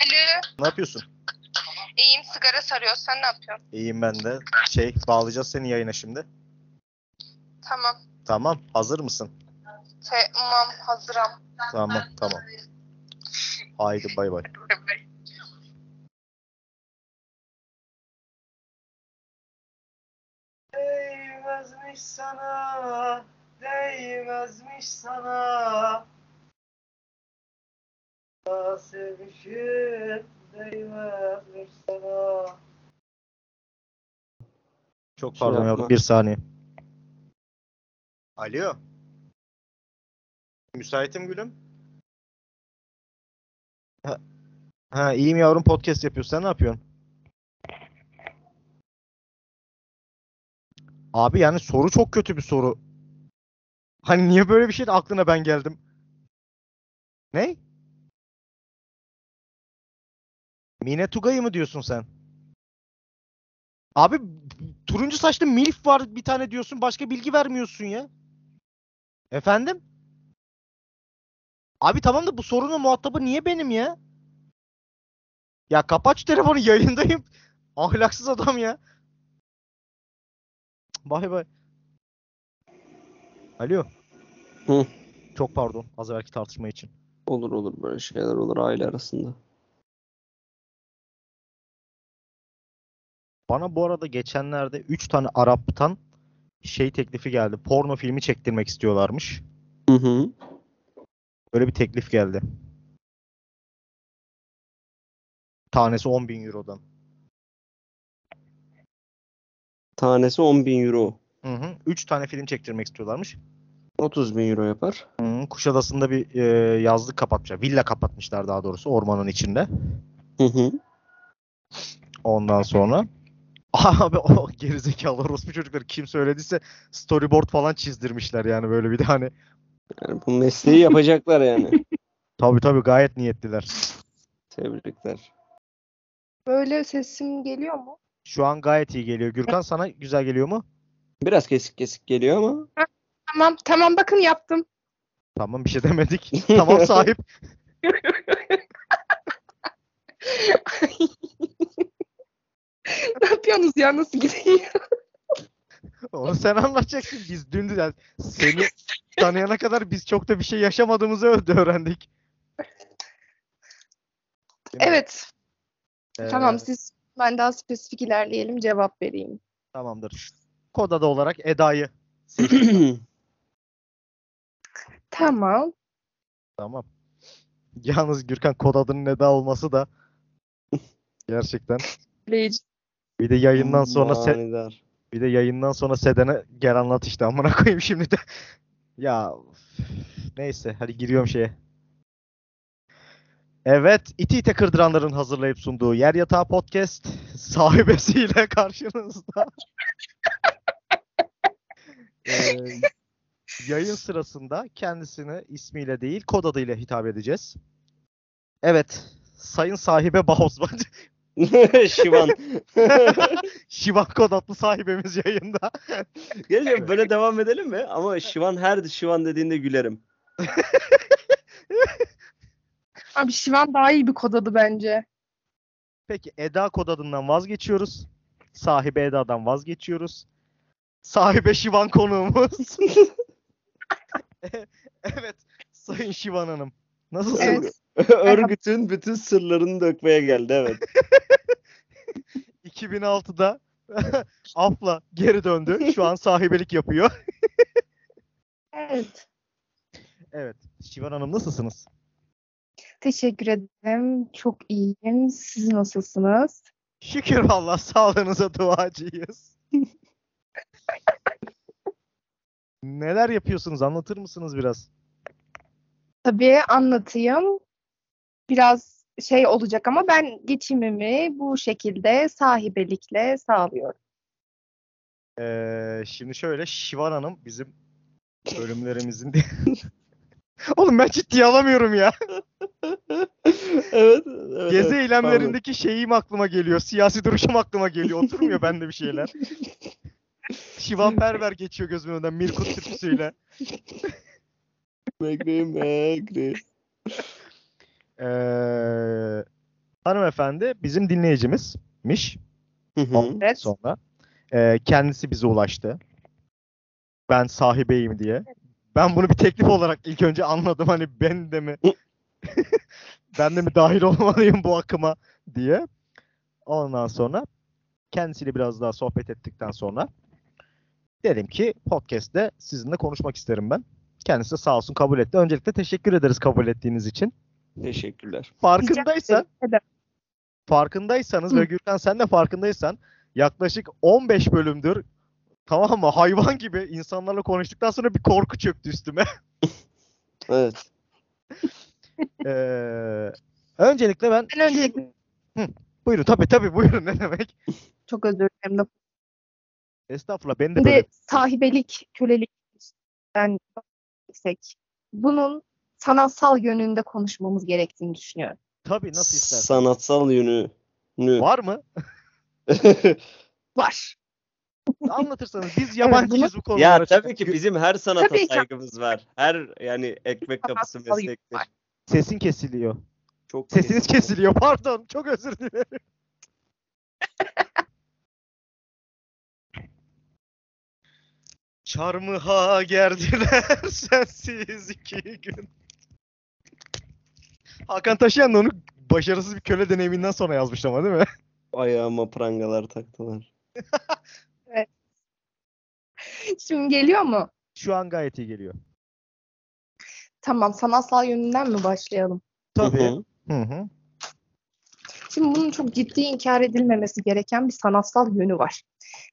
Alo, Ne yapıyorsun? iyiyim sigara sarıyor. Sen ne yapıyorsun? İyiyim ben de. Şey, bağlayacağız seni yayına şimdi. Tamam. Tamam. Hazır mısın? Tamam, hazırım. Tamam, tamam. Haydi bay bay. Değmezmiş sana, değmezmiş sana. Sevmişim, değmezmiş sana. Çok Şey pardon yavrum, bir saniye. Alo. Müsaitim gülüm. Ha, ha iyiyim yavrum podcast yapıyorsun. Sen ne yapıyorsun? Abi yani soru çok kötü bir soru. Hani niye böyle bir şey de aklına ben geldim? Ne? Mine Tugay'ı mı diyorsun sen? Abi turuncu saçlı milf var bir tane diyorsun başka bilgi vermiyorsun ya. Efendim? Abi tamam da bu sorunun muhatabı niye benim ya? Ya kapat şu telefonu yayındayım. Ahlaksız adam ya. Bay bay. Alo. Hı. Çok pardon az evvelki tartışma için. Olur olur böyle şeyler olur aile arasında. Bana bu arada geçenlerde 3 tane Arap'tan şey teklifi geldi. Porno filmi çektirmek istiyorlarmış. Hı hı. Böyle bir teklif geldi. Tanesi 10 bin Euro'dan. Tanesi 10 bin euro. Hı hı. 3 tane film çektirmek istiyorlarmış. 30 bin euro yapar. Hı, Kuşadası'nda bir e, yazlık kapatmışlar. Villa kapatmışlar daha doğrusu ormanın içinde. Hı hı. Ondan sonra abi o gerizekalı orospu çocukları kim söylediyse storyboard falan çizdirmişler yani böyle bir de hani Yani bu mesleği yapacaklar yani. tabii tabii gayet niyetliler. Tebrikler. Böyle sesim geliyor mu? Şu an gayet iyi geliyor. Gürkan sana güzel geliyor mu? Biraz kesik kesik geliyor ama. Tamam tamam bakın yaptım. Tamam bir şey demedik. tamam sahip. ne yapıyorsunuz ya nasıl gidiyor? Onu sen anlatacaksın. Biz dün de seni tanıyana kadar biz çok da bir şey yaşamadığımızı öğrendik. Değil mi? Evet Ee, tamam siz ben daha spesifik ilerleyelim cevap vereyim. Tamamdır. Kod adı olarak Eda'yı. Tamam. tamam. Yalnız Gürkan kod adının Eda olması da gerçekten bir de yayından sonra se- bir de yayından sonra Seden'e gel anlat işte amına koyayım şimdi de. ya neyse hadi giriyorum şeye. Evet, iti ite kırdıranların hazırlayıp sunduğu Yer Yatağı Podcast sahibesiyle karşınızda. Ee, yayın sırasında kendisini ismiyle değil kod adıyla hitap edeceğiz. Evet, sayın sahibe Bahosman. Şivan. Şivan kod adlı sahibimiz yayında. Gerçekten böyle devam edelim mi? Ama Şivan her Şivan dediğinde gülerim. Abi Şivan daha iyi bir kod adı bence. Peki Eda kod adından vazgeçiyoruz. Sahibe Eda'dan vazgeçiyoruz. Sahibe Şivan konuğumuz. evet, Sayın Şivan Hanım. Nasılsınız? Evet. Örgütün bütün sırlarını dökmeye geldi evet. 2006'da Afla geri döndü. Şu an sahibelik yapıyor. Evet. Evet, Şivan Hanım nasılsınız? Teşekkür ederim. Çok iyiyim. Siz nasılsınız? Şükür valla sağlığınıza duacıyız. Neler yapıyorsunuz? Anlatır mısınız biraz? Tabii anlatayım. Biraz şey olacak ama ben geçimimi bu şekilde sahibelikle sağlıyorum. Ee, şimdi şöyle Şivan Hanım bizim bölümlerimizin Oğlum ben ciddiye alamıyorum ya. evet. evet Gezi evet, eylemlerindeki şeyim aklıma geliyor. Siyasi duruşum aklıma geliyor. Oturmuyor bende bir şeyler. Şivan Perver geçiyor gözümün önünden Mirkut türküsüyle. Megri megri. Ee, hanımefendi bizim dinleyicimizmiş. Hı hı. Ondan Evet. sonra ee, kendisi bize ulaştı. Ben sahibeyim diye. Ben bunu bir teklif olarak ilk önce anladım. Hani ben de mi ben de mi dahil olmalıyım bu akıma diye. Ondan sonra kendisiyle biraz daha sohbet ettikten sonra dedim ki podcast'te sizinle konuşmak isterim ben. Kendisi de sağ olsun kabul etti. Öncelikle teşekkür ederiz kabul ettiğiniz için. Teşekkürler. Farkındaysan farkındaysanız Hı. ve Gürkan sen de farkındaysan yaklaşık 15 bölümdür tamam mı hayvan gibi insanlarla konuştuktan sonra bir korku çöktü üstüme. Evet. Ee, öncelikle ben Ben öncelikle buyurun tabii tabii buyurun ne demek. çok özür dilerim. Estağfurullah beni de böyle Şimdi sahibelik, kölelik ben yüksek. Bunun sanatsal yönünde konuşmamız gerektiğini düşünüyorum. tabii nasıl istersen. Sanatsal yönü. Nü. Var mı? Var. Anlatırsanız biz yabancıyız bu konulara. ya tabii ki bizim her sanata Tabii ki. saygımız var. Her yani ekmek kapısı meslektir. Sesin kesiliyor. Çok Sesiniz kesin. kesiliyor pardon. Çok özür dilerim. Çarmıha gerdiler sensiz iki gün. Hakan Taşıyan da onu başarısız bir köle deneyiminden sonra yazmış ama değil mi? Ayağıma prangalar taktılar. Şimdi geliyor mu? Şu an gayet iyi geliyor. Tamam, sanatsal yönünden mi başlayalım? Tabii. Hı hı. Şimdi bunun çok ciddi inkar edilmemesi gereken bir sanatsal yönü var.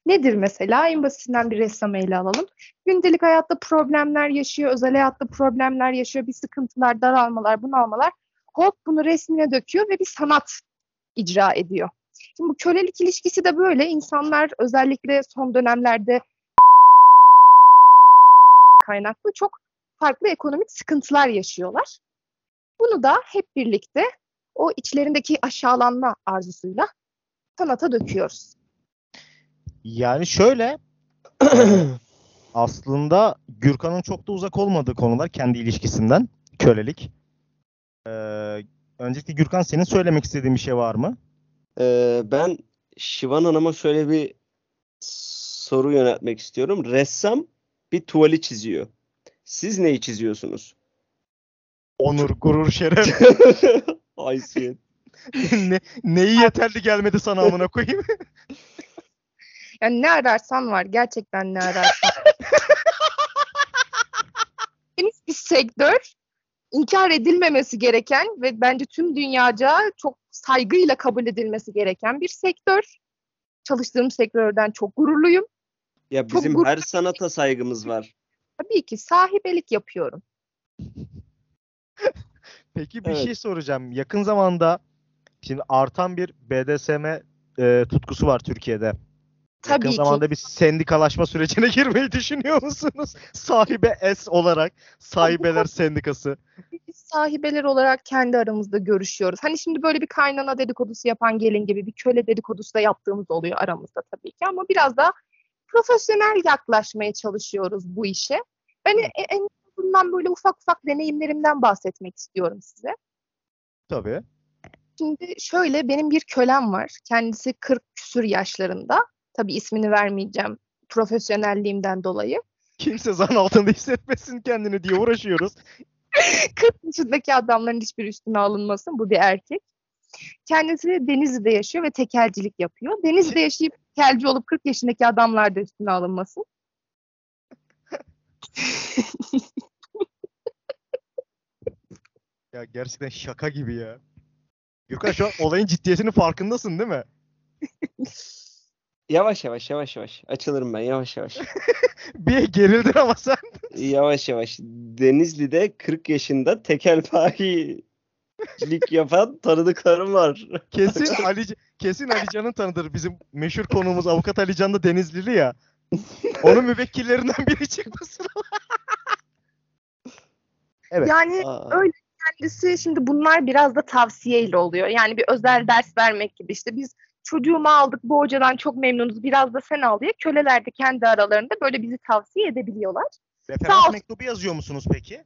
Nedir mesela? En basitinden bir ressamı ele alalım. Gündelik hayatta problemler yaşıyor, özel hayatta problemler yaşıyor, bir sıkıntılar, daralmalar, bunalmalar. Hop bunu resmine döküyor ve bir sanat icra ediyor. Şimdi bu kölelik ilişkisi de böyle. İnsanlar özellikle son dönemlerde kaynaklı çok farklı ekonomik sıkıntılar yaşıyorlar. Bunu da hep birlikte o içlerindeki aşağılanma arzusuyla sanata döküyoruz. Yani şöyle Aslında Gürkan'ın çok da uzak olmadığı konular kendi ilişkisinden. Kölelik. Ee, öncelikle Gürkan senin söylemek istediğin bir şey var mı? Ee, ben Şivan Hanım'a şöyle bir soru yöneltmek istiyorum. Ressam bir tuvali çiziyor. Siz neyi çiziyorsunuz? Onur, gurur, şeref. Haysiyet. ne, neyi yeterli gelmedi sana amına koyayım? Yani ne ararsan var. Gerçekten ne ararsan. Henüz bir sektör inkar edilmemesi gereken ve bence tüm dünyaca çok saygıyla kabul edilmesi gereken bir sektör. Çalıştığım sektörden çok gururluyum. Ya Çok bizim gurur- her sanata saygımız var. Tabii ki sahibelik yapıyorum. Peki bir Evet. şey soracağım. Yakın zamanda şimdi artan bir BDSM e, tutkusu var Türkiye'de. Yakın Tabii ki. zamanda bir sendikalaşma sürecine girmeyi düşünüyor musunuz? Sahibe S olarak Sahibeler Sendikası. Biz sahibeler olarak kendi aramızda görüşüyoruz. Hani şimdi böyle bir kaynana dedikodusu yapan gelin gibi bir köle dedikodusu da yaptığımız oluyor aramızda tabii ki ama biraz da profesyonel yaklaşmaya çalışıyoruz bu işe. Ben e- en azından böyle ufak ufak deneyimlerimden bahsetmek istiyorum size. Tabii. Şimdi şöyle benim bir kölem var. Kendisi 40 küsür yaşlarında. Tabii ismini vermeyeceğim profesyonelliğimden dolayı. Kimse zan altında hissetmesin kendini diye uğraşıyoruz. 40 yaşındaki adamların hiçbir üstüne alınmasın. Bu bir erkek. Kendisi Denizli'de yaşıyor ve tekelcilik yapıyor. Denizli'de yaşayıp tekelci olup 40 yaşındaki adamlar da üstüne alınmasın. Ya gerçekten şaka gibi ya. Gürkan şu an olayın ciddiyetinin farkındasın değil mi? Yavaş yavaş yavaş yavaş. Açılırım ben yavaş yavaş. Bir gerildin ama sen. Yavaş yavaş. Denizli'de 40 yaşında tekelbayilik yapan tanıdıklarım var. Kesin Ali kesin Ali Can'ın tanıdır. Bizim meşhur konuğumuz avukat Ali Can da Denizlili ya. Onun müvekkillerinden biri çıkmasın. Evet. Yani Aa, öyle kendisi şimdi bunlar biraz da tavsiyeyle oluyor. Yani bir özel ders vermek gibi işte biz çocuğumu aldık bu hocadan çok memnunuz biraz da sen al diye köleler de kendi aralarında böyle bizi tavsiye edebiliyorlar. Sağ Referans ol. mektubu yazıyor musunuz peki?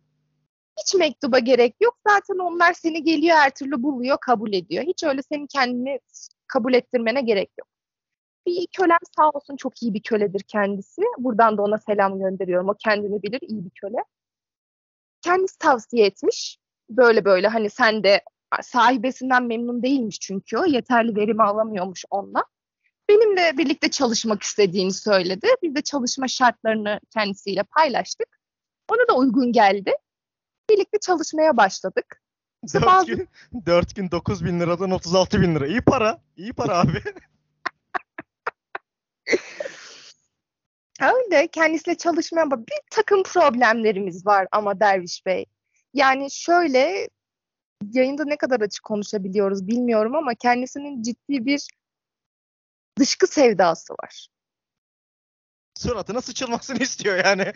Hiç mektuba gerek yok. Zaten onlar seni geliyor her türlü buluyor, kabul ediyor. Hiç öyle senin kendini kabul ettirmene gerek yok. Bir kölem sağ olsun çok iyi bir köledir kendisi. Buradan da ona selam gönderiyorum. O kendini bilir, iyi bir köle. Kendisi tavsiye etmiş. Böyle böyle hani sen de sahibesinden memnun değilmiş çünkü o. Yeterli verimi alamıyormuş onunla. Benimle birlikte çalışmak istediğini söyledi. Biz de çalışma şartlarını kendisiyle paylaştık. Ona da uygun geldi birlikte çalışmaya başladık. İşte 4 bazı- gün, 4 gün 9 bin liradan 36 bin lira. İyi para. İyi para abi. Öyle kendisiyle çalışmaya ama bir takım problemlerimiz var ama Derviş Bey. Yani şöyle yayında ne kadar açık konuşabiliyoruz bilmiyorum ama kendisinin ciddi bir dışkı sevdası var. Suratına sıçılmasını istiyor yani.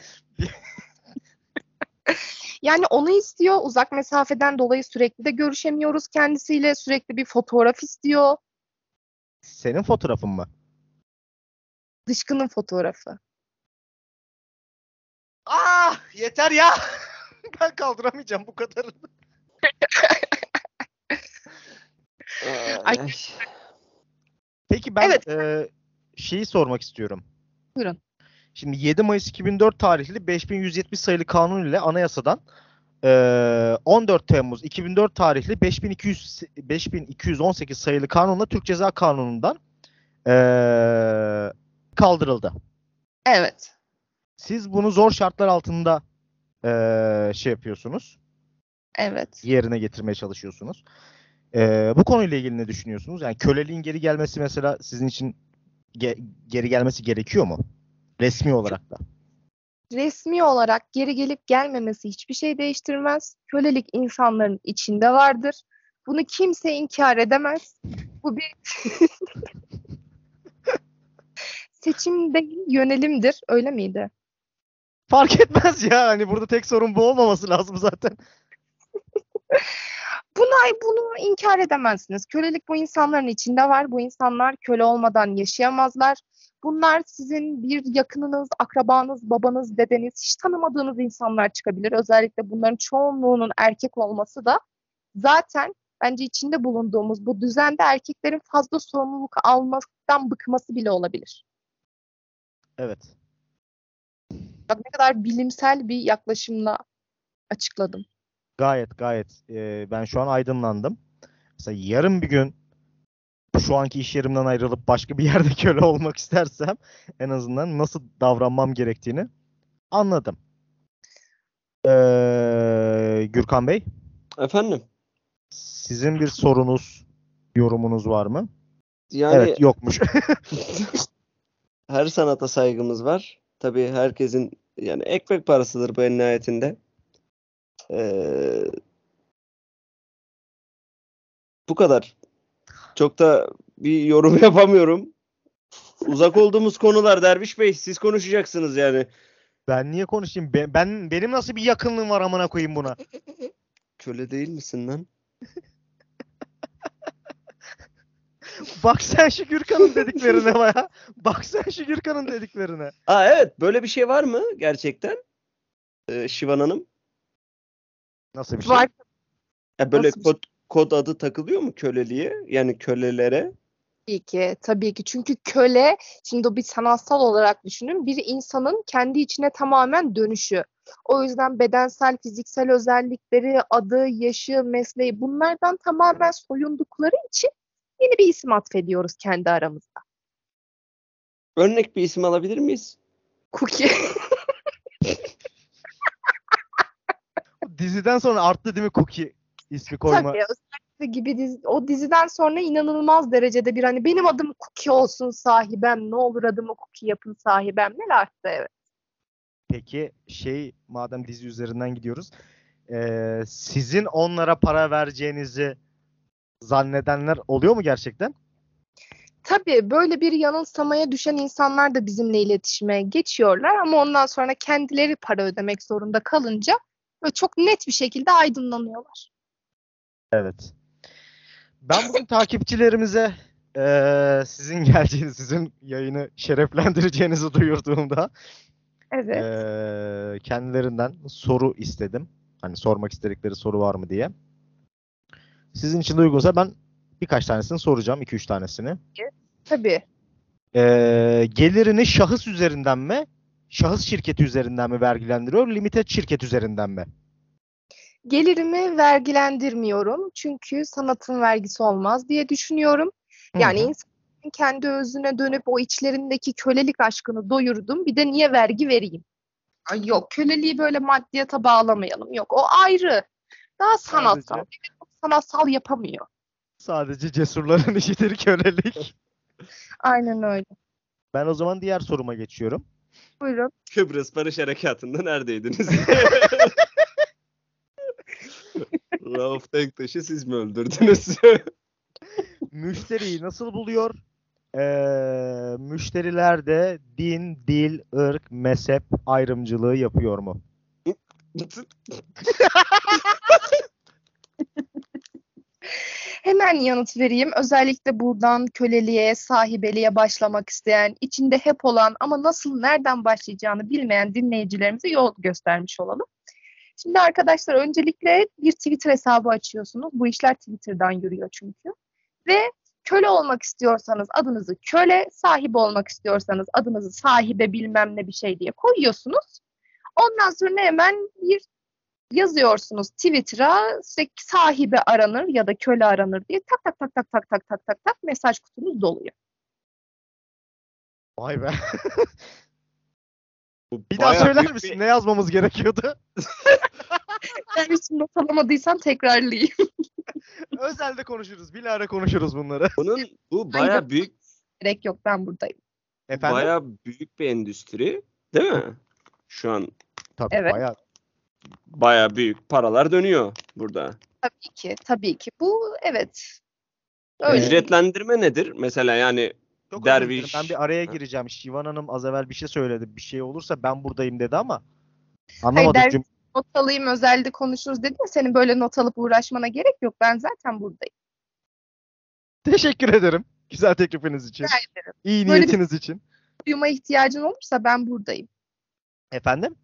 Yani onu istiyor. Uzak mesafeden dolayı sürekli de görüşemiyoruz kendisiyle. Sürekli bir fotoğraf istiyor. Senin fotoğrafın mı? Dışkının fotoğrafı. Ah yeter ya. ben kaldıramayacağım bu kadarını. Ay. Peki ben Evet. e, şeyi sormak istiyorum. Buyurun. Şimdi 7 Mayıs 2004 tarihli 5170 sayılı kanun ile anayasadan e, 14 Temmuz 2004 tarihli 5200 5218 sayılı kanunla Türk Ceza Kanunu'ndan kaldırıldı. Evet. Siz bunu zor şartlar altında şey yapıyorsunuz. Evet. yerine getirmeye çalışıyorsunuz. Ee, bu konuyla ilgili ne düşünüyorsunuz? Yani köleliğin geri gelmesi mesela sizin için ge- geri gelmesi gerekiyor mu? Resmi olarak da. resmi olarak geri gelip gelmemesi hiçbir şey değiştirmez. Kölelik insanların içinde vardır. Bunu kimse inkar edemez. Bu bir seçim değil, yönelimdir. Öyle miydi? Fark etmez ya. Hani burada tek sorun bu olmaması lazım zaten. Bunu, bunu inkar edemezsiniz. Kölelik bu insanların içinde var. Bu insanlar köle olmadan yaşayamazlar. Bunlar sizin bir yakınınız, akrabanız, babanız, dedeniz, hiç tanımadığınız insanlar çıkabilir. Özellikle bunların çoğunluğunun erkek olması da zaten bence içinde bulunduğumuz bu düzende erkeklerin fazla sorumluluk almaktan bıkması bile olabilir. Evet. Bak ne kadar bilimsel bir yaklaşımla açıkladım. Gayet gayet. Ee, ben şu an aydınlandım. Mesela yarın bir gün şu anki iş yerimden ayrılıp başka bir yerde köle olmak istersem en azından nasıl davranmam gerektiğini anladım. Ee, Gürkan Bey, Efendim? sizin bir sorunuz, yorumunuz var mı? Yani Evet, yokmuş. her sanata saygımız var. Tabii herkesin yani ekmek parasıdır bu en nihayetinde. Ee, bu kadar. Çok da bir yorum yapamıyorum. Uzak olduğumuz konular Derviş Bey siz konuşacaksınız yani. Ben niye konuşayım? Ben, ben benim nasıl bir yakınlığım var amına koyayım buna? Köle değil misin lan? Bak sen şu Gürkan'ın dediklerine baya. Bak sen şu Gürkan'ın dediklerine. Aa evet böyle bir şey var mı gerçekten? Ee, Şivan Hanım. Nasıl bir şey? Var Ya böyle bir şey? Kod, adı takılıyor mu köleliğe? Yani kölelere. Tabii ki, tabii ki. Çünkü köle, şimdi o bir sanatsal olarak düşünün, bir insanın kendi içine tamamen dönüşü. O yüzden bedensel, fiziksel özellikleri, adı, yaşı, mesleği bunlardan tamamen soyundukları için yeni bir isim atfediyoruz kendi aramızda. Örnek bir isim alabilir miyiz? Cookie. Diziden sonra arttı değil mi Cookie ismi koyma? Tabii gibi dizi, o diziden sonra inanılmaz derecede bir hani benim adım Cookie olsun sahibem, ne olur adımı Cookie yapın sahibemler arttı evet. Peki şey madem dizi üzerinden gidiyoruz. eee, sizin onlara para vereceğinizi zannedenler oluyor mu gerçekten? Tabii böyle bir yanılsamaya düşen insanlar da bizimle iletişime geçiyorlar ama ondan sonra kendileri para ödemek zorunda kalınca çok net bir şekilde aydınlanıyorlar. Evet. Ben bugün takipçilerimize eee, sizin geleceğiniz, sizin yayını şereflendireceğinizi duyurduğumda Evet. eee, kendilerinden soru istedim. Hani sormak istedikleri soru var mı diye. Sizin için de uygunsa ben birkaç tanesini soracağım. 2-3 tanesini. Tabii. Ee, gelirini şahıs üzerinden mi, şahıs şirketi üzerinden mi vergilendiriyor, limited şirket üzerinden mi? Gelirimi vergilendirmiyorum çünkü sanatın vergisi olmaz diye düşünüyorum. Yani Hı hı. insanın kendi özüne dönüp o içlerindeki kölelik aşkını doyurdum. Bir de niye vergi vereyim? Ay yok köleliği böyle maddiyata bağlamayalım. Yok o ayrı. Daha sanatsal. Sadece- sanatsal yapamıyor. Sadece cesurların işidir kölelik. Aynen öyle. Ben o zaman diğer soruma geçiyorum. Buyurun. Kıbrıs Barış Harekatı'nda neredeydiniz? Rauf Denktaş'ı siz mi öldürdünüz? Müşteriyi nasıl buluyor? Ee, müşteriler de din, dil, ırk, mezhep ayrımcılığı yapıyor mu? Hemen yanıt vereyim. Özellikle buradan köleliğe, sahibeliğe başlamak isteyen, içinde hep olan ama nasıl, nereden başlayacağını bilmeyen dinleyicilerimize yol göstermiş olalım. Şimdi arkadaşlar öncelikle bir Twitter hesabı açıyorsunuz. Bu işler Twitter'dan yürüyor çünkü. Ve köle olmak istiyorsanız adınızı köle, sahibi olmak istiyorsanız adınızı sahibe bilmem ne bir şey diye koyuyorsunuz. Ondan sonra hemen bir yazıyorsunuz Twitter'a işte sahibi aranır ya da köle aranır diye tak tak tak tak tak tak tak tak tak mesaj kutunuz doluyor. Vay be. Bu Bir daha bayağı söyler büyük misin? bir- Ne yazmamız gerekiyordu? Ben hiç not alamadıysam tekrarlayayım. Özelde konuşuruz. Bilahare konuşuruz bunları. Bunun bu bayağı büyük Gerek yok ben buradayım. Efendim? bayağı büyük bir endüstri, değil mi? Şu an Tabii Evet. bayağı. bayağı büyük paralar dönüyor burada. Tabii ki, tabii ki. Bu evet. Öyle. Ücretlendirme nedir? Mesela yani Çok. Derviş. Ben bir araya gireceğim. Şivan Hanım az evvel bir şey söyledi. Bir şey olursa ben buradayım dedi ama Hayır, anlamadım. derviş cüm- not alayım özelde konuşuruz dedim ya senin böyle not alıp uğraşmana gerek yok. Ben zaten buradayım. Teşekkür ederim. Güzel teklifiniz için. Rica ederim. İyi Böyle bir- niyetiniz için. Duyuma ihtiyacın olursa ben buradayım. Efendim?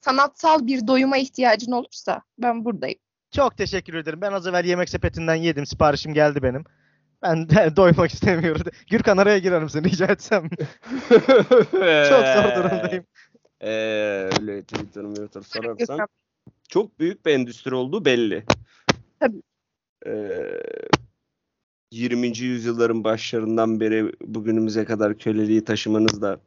Sanatsal bir doyuma ihtiyacın olursa ben buradayım. Çok teşekkür ederim. Ben az evvel yemek sepetinden yedim. Siparişim geldi benim. Ben de doymak istemiyorum. Gürkan araya girer misin rica etsem? Çok zor durumdayım. Ee, öyle Twitter, Twitter sorarsan çok büyük bir endüstri olduğu belli. Tabii. Ee, 20. yüzyılların başlarından beri bugünümüze kadar köleliği taşımanız da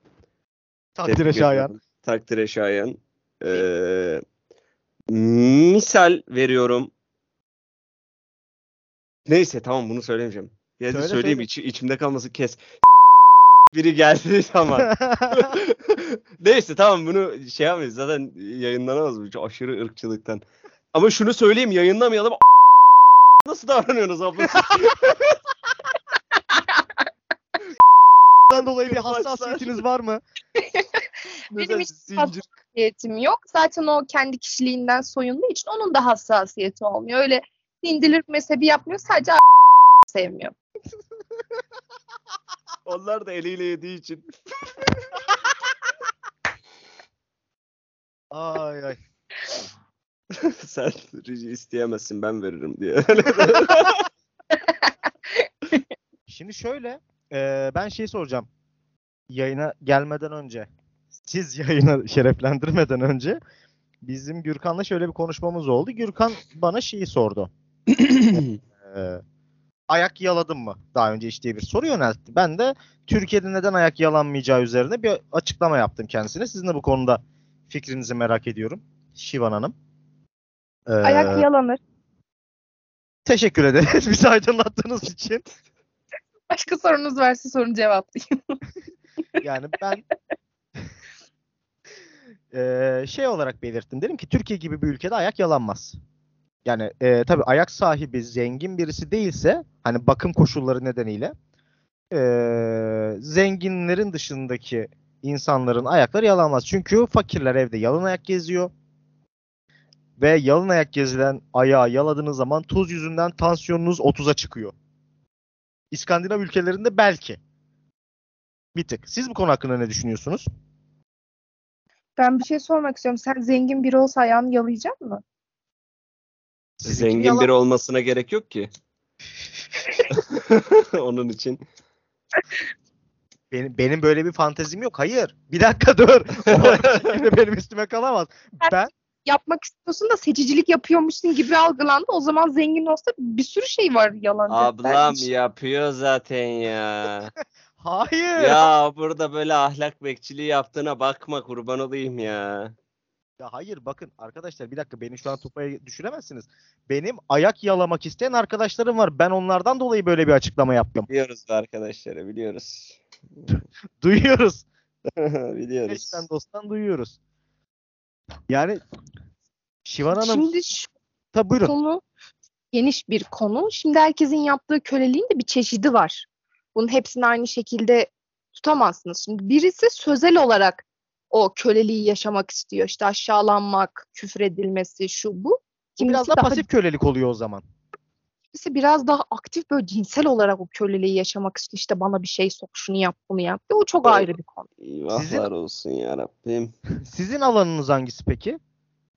Takdire şayan. Takdire şayan. Ee, misal veriyorum. Neyse tamam bunu söylemeyeceğim. Ya Söyle, söyleyeyim söyle. içi- içimde kalması kes. Biri geldi tamam. Neyse tamam bunu şey yapmayız zaten yayınlanamaz bu aşırı ırkçılıktan. Ama şunu söyleyeyim yayınlamayalım. Nasıl davranıyorsunuz abla? Bundan dolayı bir hassasiyetiniz var mı? Benim hiç hassasiyetim yok. Zaten o kendi kişiliğinden soyunduğu için onun da hassasiyeti olmuyor. Öyle dindilir mezhebi yapmıyor. Sadece sevmiyor. Onlar da eliyle yediği için. Ay ay. Sen rica isteyemezsin ben veririm diye. Şimdi şöyle, e, ben şey soracağım. Yayına gelmeden önce, siz yayına şereflendirmeden önce bizim Gürkan'la şöyle bir konuşmamız oldu. Gürkan bana şeyi sordu. E, ayak yaladın mı? Daha önce hiç diye bir soru yöneltti. Ben de Türkiye'de neden ayak yalanmayacağı üzerine bir açıklama yaptım kendisine. Sizin de bu konuda fikrinizi merak ediyorum. Şivan Hanım. E, Ayak yalanır. Teşekkür ederiz bizi aydınlattığınız için. Başka sorunuz varsa sorun cevaplayayım. Yani ben eee, şey olarak belirttim. Dedim ki Türkiye gibi bir ülkede ayak yalanmaz. Yani eee tabii ayak sahibi zengin birisi değilse hani bakım koşulları nedeniyle eee, zenginlerin dışındaki insanların ayakları yalanmaz. Çünkü fakirler evde yalın ayak geziyor. Ve yalın ayak gezilen ayağı yaladığınız zaman tuz yüzünden tansiyonunuz 30'a çıkıyor. İskandinav ülkelerinde belki. Bir tık. Siz bu konu hakkında ne düşünüyorsunuz? Ben bir şey sormak istiyorum. Sen zengin biri olsa ayağını yalayacak mı? Sizinki Zengin yalan- biri olmasına gerek yok ki. Onun için. Benim, benim böyle bir fantezim yok. Hayır. Bir dakika dur. Şekilde benim üstüme kalamaz. Ben Yapmak istiyorsun da seçicilik yapıyormuşsun gibi algılandı. O zaman zengin olsa bir sürü şey var yalan. Ablam yapıyor zaten ya. hayır. ya burada böyle ahlak bekçiliği yaptığına bakma kurban olayım ya. Ya hayır bakın arkadaşlar bir dakika beni şu an tupaya düşüremezsiniz. Benim ayak yalamak isteyen arkadaşlarım var. Ben onlardan dolayı böyle bir açıklama yaptım. Biliyoruz arkadaşları biliyoruz. Duyuyoruz. biliyoruz. Eşten dosttan duyuyoruz. Yani Şivan Hanım Şimdi şu tabi buyurun. konu geniş bir konu. Şimdi herkesin yaptığı köleliğin de bir çeşidi var. Bunun hepsini aynı şekilde tutamazsınız. Şimdi birisi sözel olarak o köleliği yaşamak istiyor. İşte aşağılanmak, küfredilmesi, şu bu. Kimisi biraz da daha pasif kölelik oluyor o zaman. kimisi biraz daha aktif böyle cinsel olarak o köleliği yaşamak istiyor. İşte bana bir şey sok, şunu yap, bunu yap. O çok Evet. ayrı bir konu. Eyvahlar Sizin- olsun ya Rabbim. Sizin alanınız hangisi peki?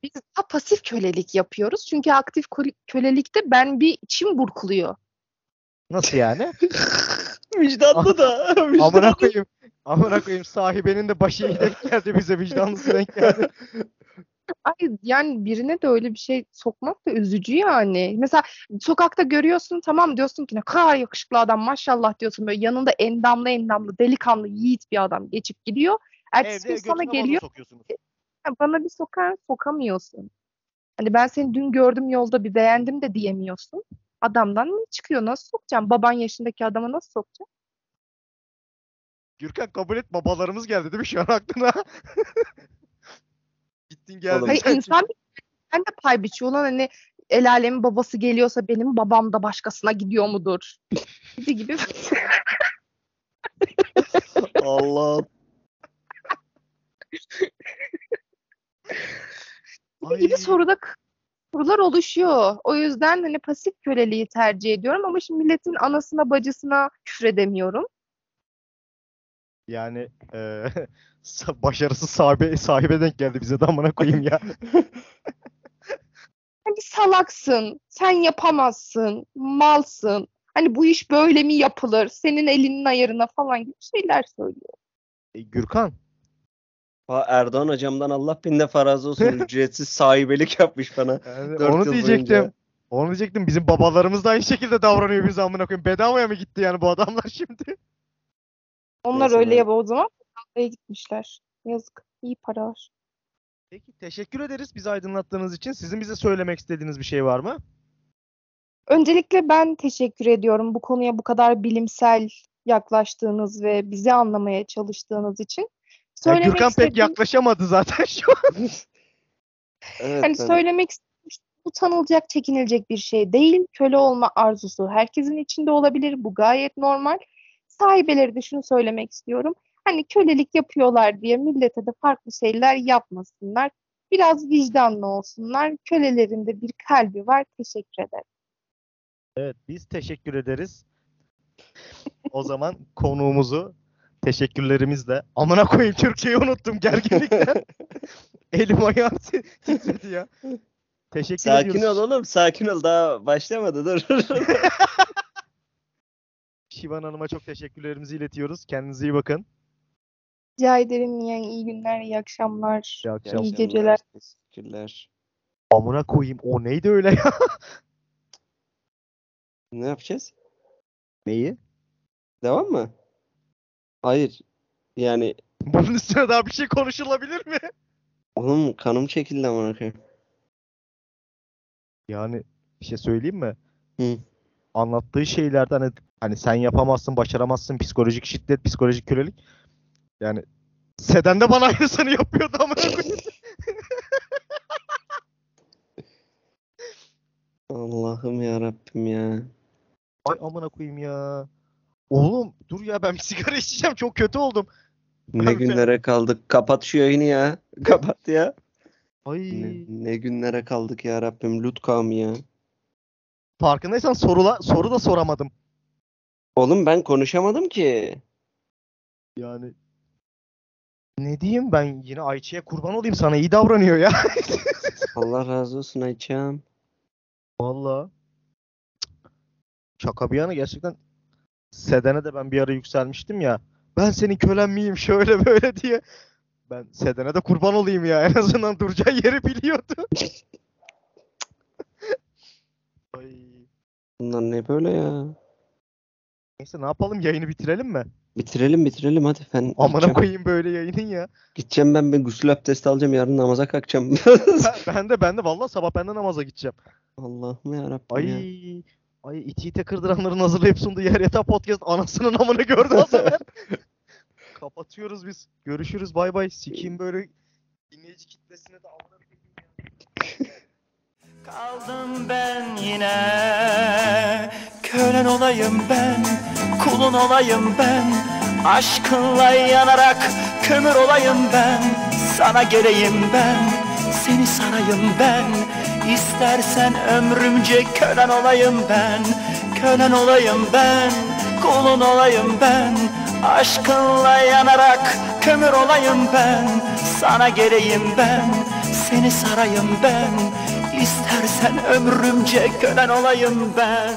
Biz daha pasif kölelik yapıyoruz. Çünkü aktif kö- kölelikte ben bir içim burkuluyor. Nasıl yani? Vicdanlı da. Amına koyayım. Amına koyayım sahibenin de başı iyi denk geldi bize vicdanlısı denk geldi. Ay yani birine de öyle bir şey sokmak da üzücü yani. Mesela sokakta görüyorsun tamam diyorsun ki ne kadar yakışıklı adam maşallah diyorsun böyle yanında endamlı endamlı delikanlı yiğit bir adam geçip gidiyor. Ertesi Evde gün sana geliyor vazo sokuyorsunuz. "Ya bana bir sokar sokamıyorsun. Hani ben seni dün gördüm yolda bir beğendim de diyemiyorsun. Adamdan ne çıkıyor? Nasıl sokacağım? Baban yaşındaki adama nasıl sokacağım? Gürkan kabul et babalarımız geldi değil mi şu an aklına? Gittin geldin. Hayır insan ben de pay biçiyor. Ulan hani el alemin babası geliyorsa benim babam da başkasına gidiyor mudur? Gibi gibi. Allah. Ay, gibi soruda sorular oluşuyor. O yüzden hani pasif köleliği tercih ediyorum ama şimdi milletin anasına bacısına küfredemiyorum. Yani eee, sa- başarısız sahibe, sahibe denk geldi bize de amına koyayım ya. Hani salaksın, sen yapamazsın, malsın. Hani bu iş böyle mi yapılır? Senin elinin ayarına falan gibi şeyler söylüyor. E, Gürkan. Ha, Erdoğan hocamdan Allah bin defa razı olsun. Ücretsiz sahibelik yapmış bana. Yani onu diyecektim. boyunca. Onu diyecektim. Bizim babalarımız da aynı şekilde davranıyor bize amına koyayım. Bedavaya mı gitti yani bu adamlar şimdi? Onlar Neyse, öyle yap o zaman. Oraya gitmişler. Yazık. İyi paralar. Peki teşekkür ederiz bizi aydınlattığınız için. Sizin bize söylemek istediğiniz bir şey var mı? Öncelikle ben teşekkür ediyorum bu konuya bu kadar bilimsel yaklaştığınız ve bizi anlamaya çalıştığınız için. Söylemek Gürkan pek istediğim- yaklaşamadı zaten şu an. Evet, Hani ben- söylemek utanılacak, çekinilecek bir şey değil. Köle olma arzusu herkesin içinde olabilir. Bu gayet normal. Sahibeleri de şunu söylemek istiyorum. Hani kölelik yapıyorlar diye millete de farklı şeyler yapmasınlar. Biraz vicdanlı olsunlar. Kölelerin de bir kalbi var. Teşekkür ederim. Evet biz teşekkür ederiz. O zaman konuğumuzu teşekkürlerimizle amına koyayım Türkiye'yi unuttum gerginlikten. Elim ayağım ti- titredi ya. Teşekkür Sakin ediyoruz. ol oğlum sakin ol daha başlamadı dur. Şivan Hanım'a çok teşekkürlerimizi iletiyoruz. Kendinize iyi bakın. Rica ederim. Yani iyi günler, iyi akşamlar. İyi akşamlar. İyi geceler. Teşekkürler. Amına koyayım o neydi öyle ya? Ne yapacağız? Neyi? Devam mı? Hayır. Yani Bunun üstüne daha bir şey konuşulabilir mi? oğlum kanım çekildi amına koyayım. Yani bir şey söyleyeyim mi? Hı. Anlattığı şeylerden hani, hani sen yapamazsın, başaramazsın, psikolojik şiddet, psikolojik kölelik. Yani Seden de bana aynısını yapıyordu koyayım. Allah'ım ya Rabbim ya. Ay amına koyayım ya. Oğlum dur ya ben bir sigara içeceğim çok kötü oldum. Ne günlere kaldık. Kapat şu yayını ya. Kapat ya. Ay Ne, ne günlere kaldık ya Rabbim. Lut kavmi ya. farkındaysan sorula, soru da soramadım. Oğlum ben konuşamadım ki. Yani ne diyeyim ben yine Ayça'ya kurban olayım sana iyi davranıyor ya. Allah razı olsun Ayça'm. Vallahi. Şaka bir yana gerçekten Seden'e de ben bir ara yükselmiştim ya. Ben senin kölen miyim şöyle böyle diye. Ben Seden'e de kurban olayım ya. En azından duracağı yeri biliyordu. Ay. Bunlar ne böyle ya? Neyse ne yapalım yayını bitirelim mi? Bitirelim bitirelim hadi ben Amına koyayım böyle yayının ya. Gideceğim ben bir gusül abdesti alacağım yarın namaza kalkacağım. Ben, ben de ben de vallahi sabah benden namaza gideceğim. Allah'ım ya Rabbim Ay ya. ay iti ite kırdıranların hazırlayıp sunduğu yer yatağı podcast anasının amını gördü sefer. Kapatıyoruz biz. Görüşürüz bay bay. Sikeyim böyle dinleyici kitlesine de amına. Kaldım ben yine. Kölen olayım ben Kulun olayım ben. Aşkınla yanarak Kömür olayım ben. Sana geleyim ben Seni sarayım ben. İstersen ömrümce kölen olayım ben. Kölen olayım ben Kulun olayım ben. Aşkınla yanarak Kömür olayım ben. Sana geleyim ben Seni sarayım ben İstersen ömrümce kölen olayım ben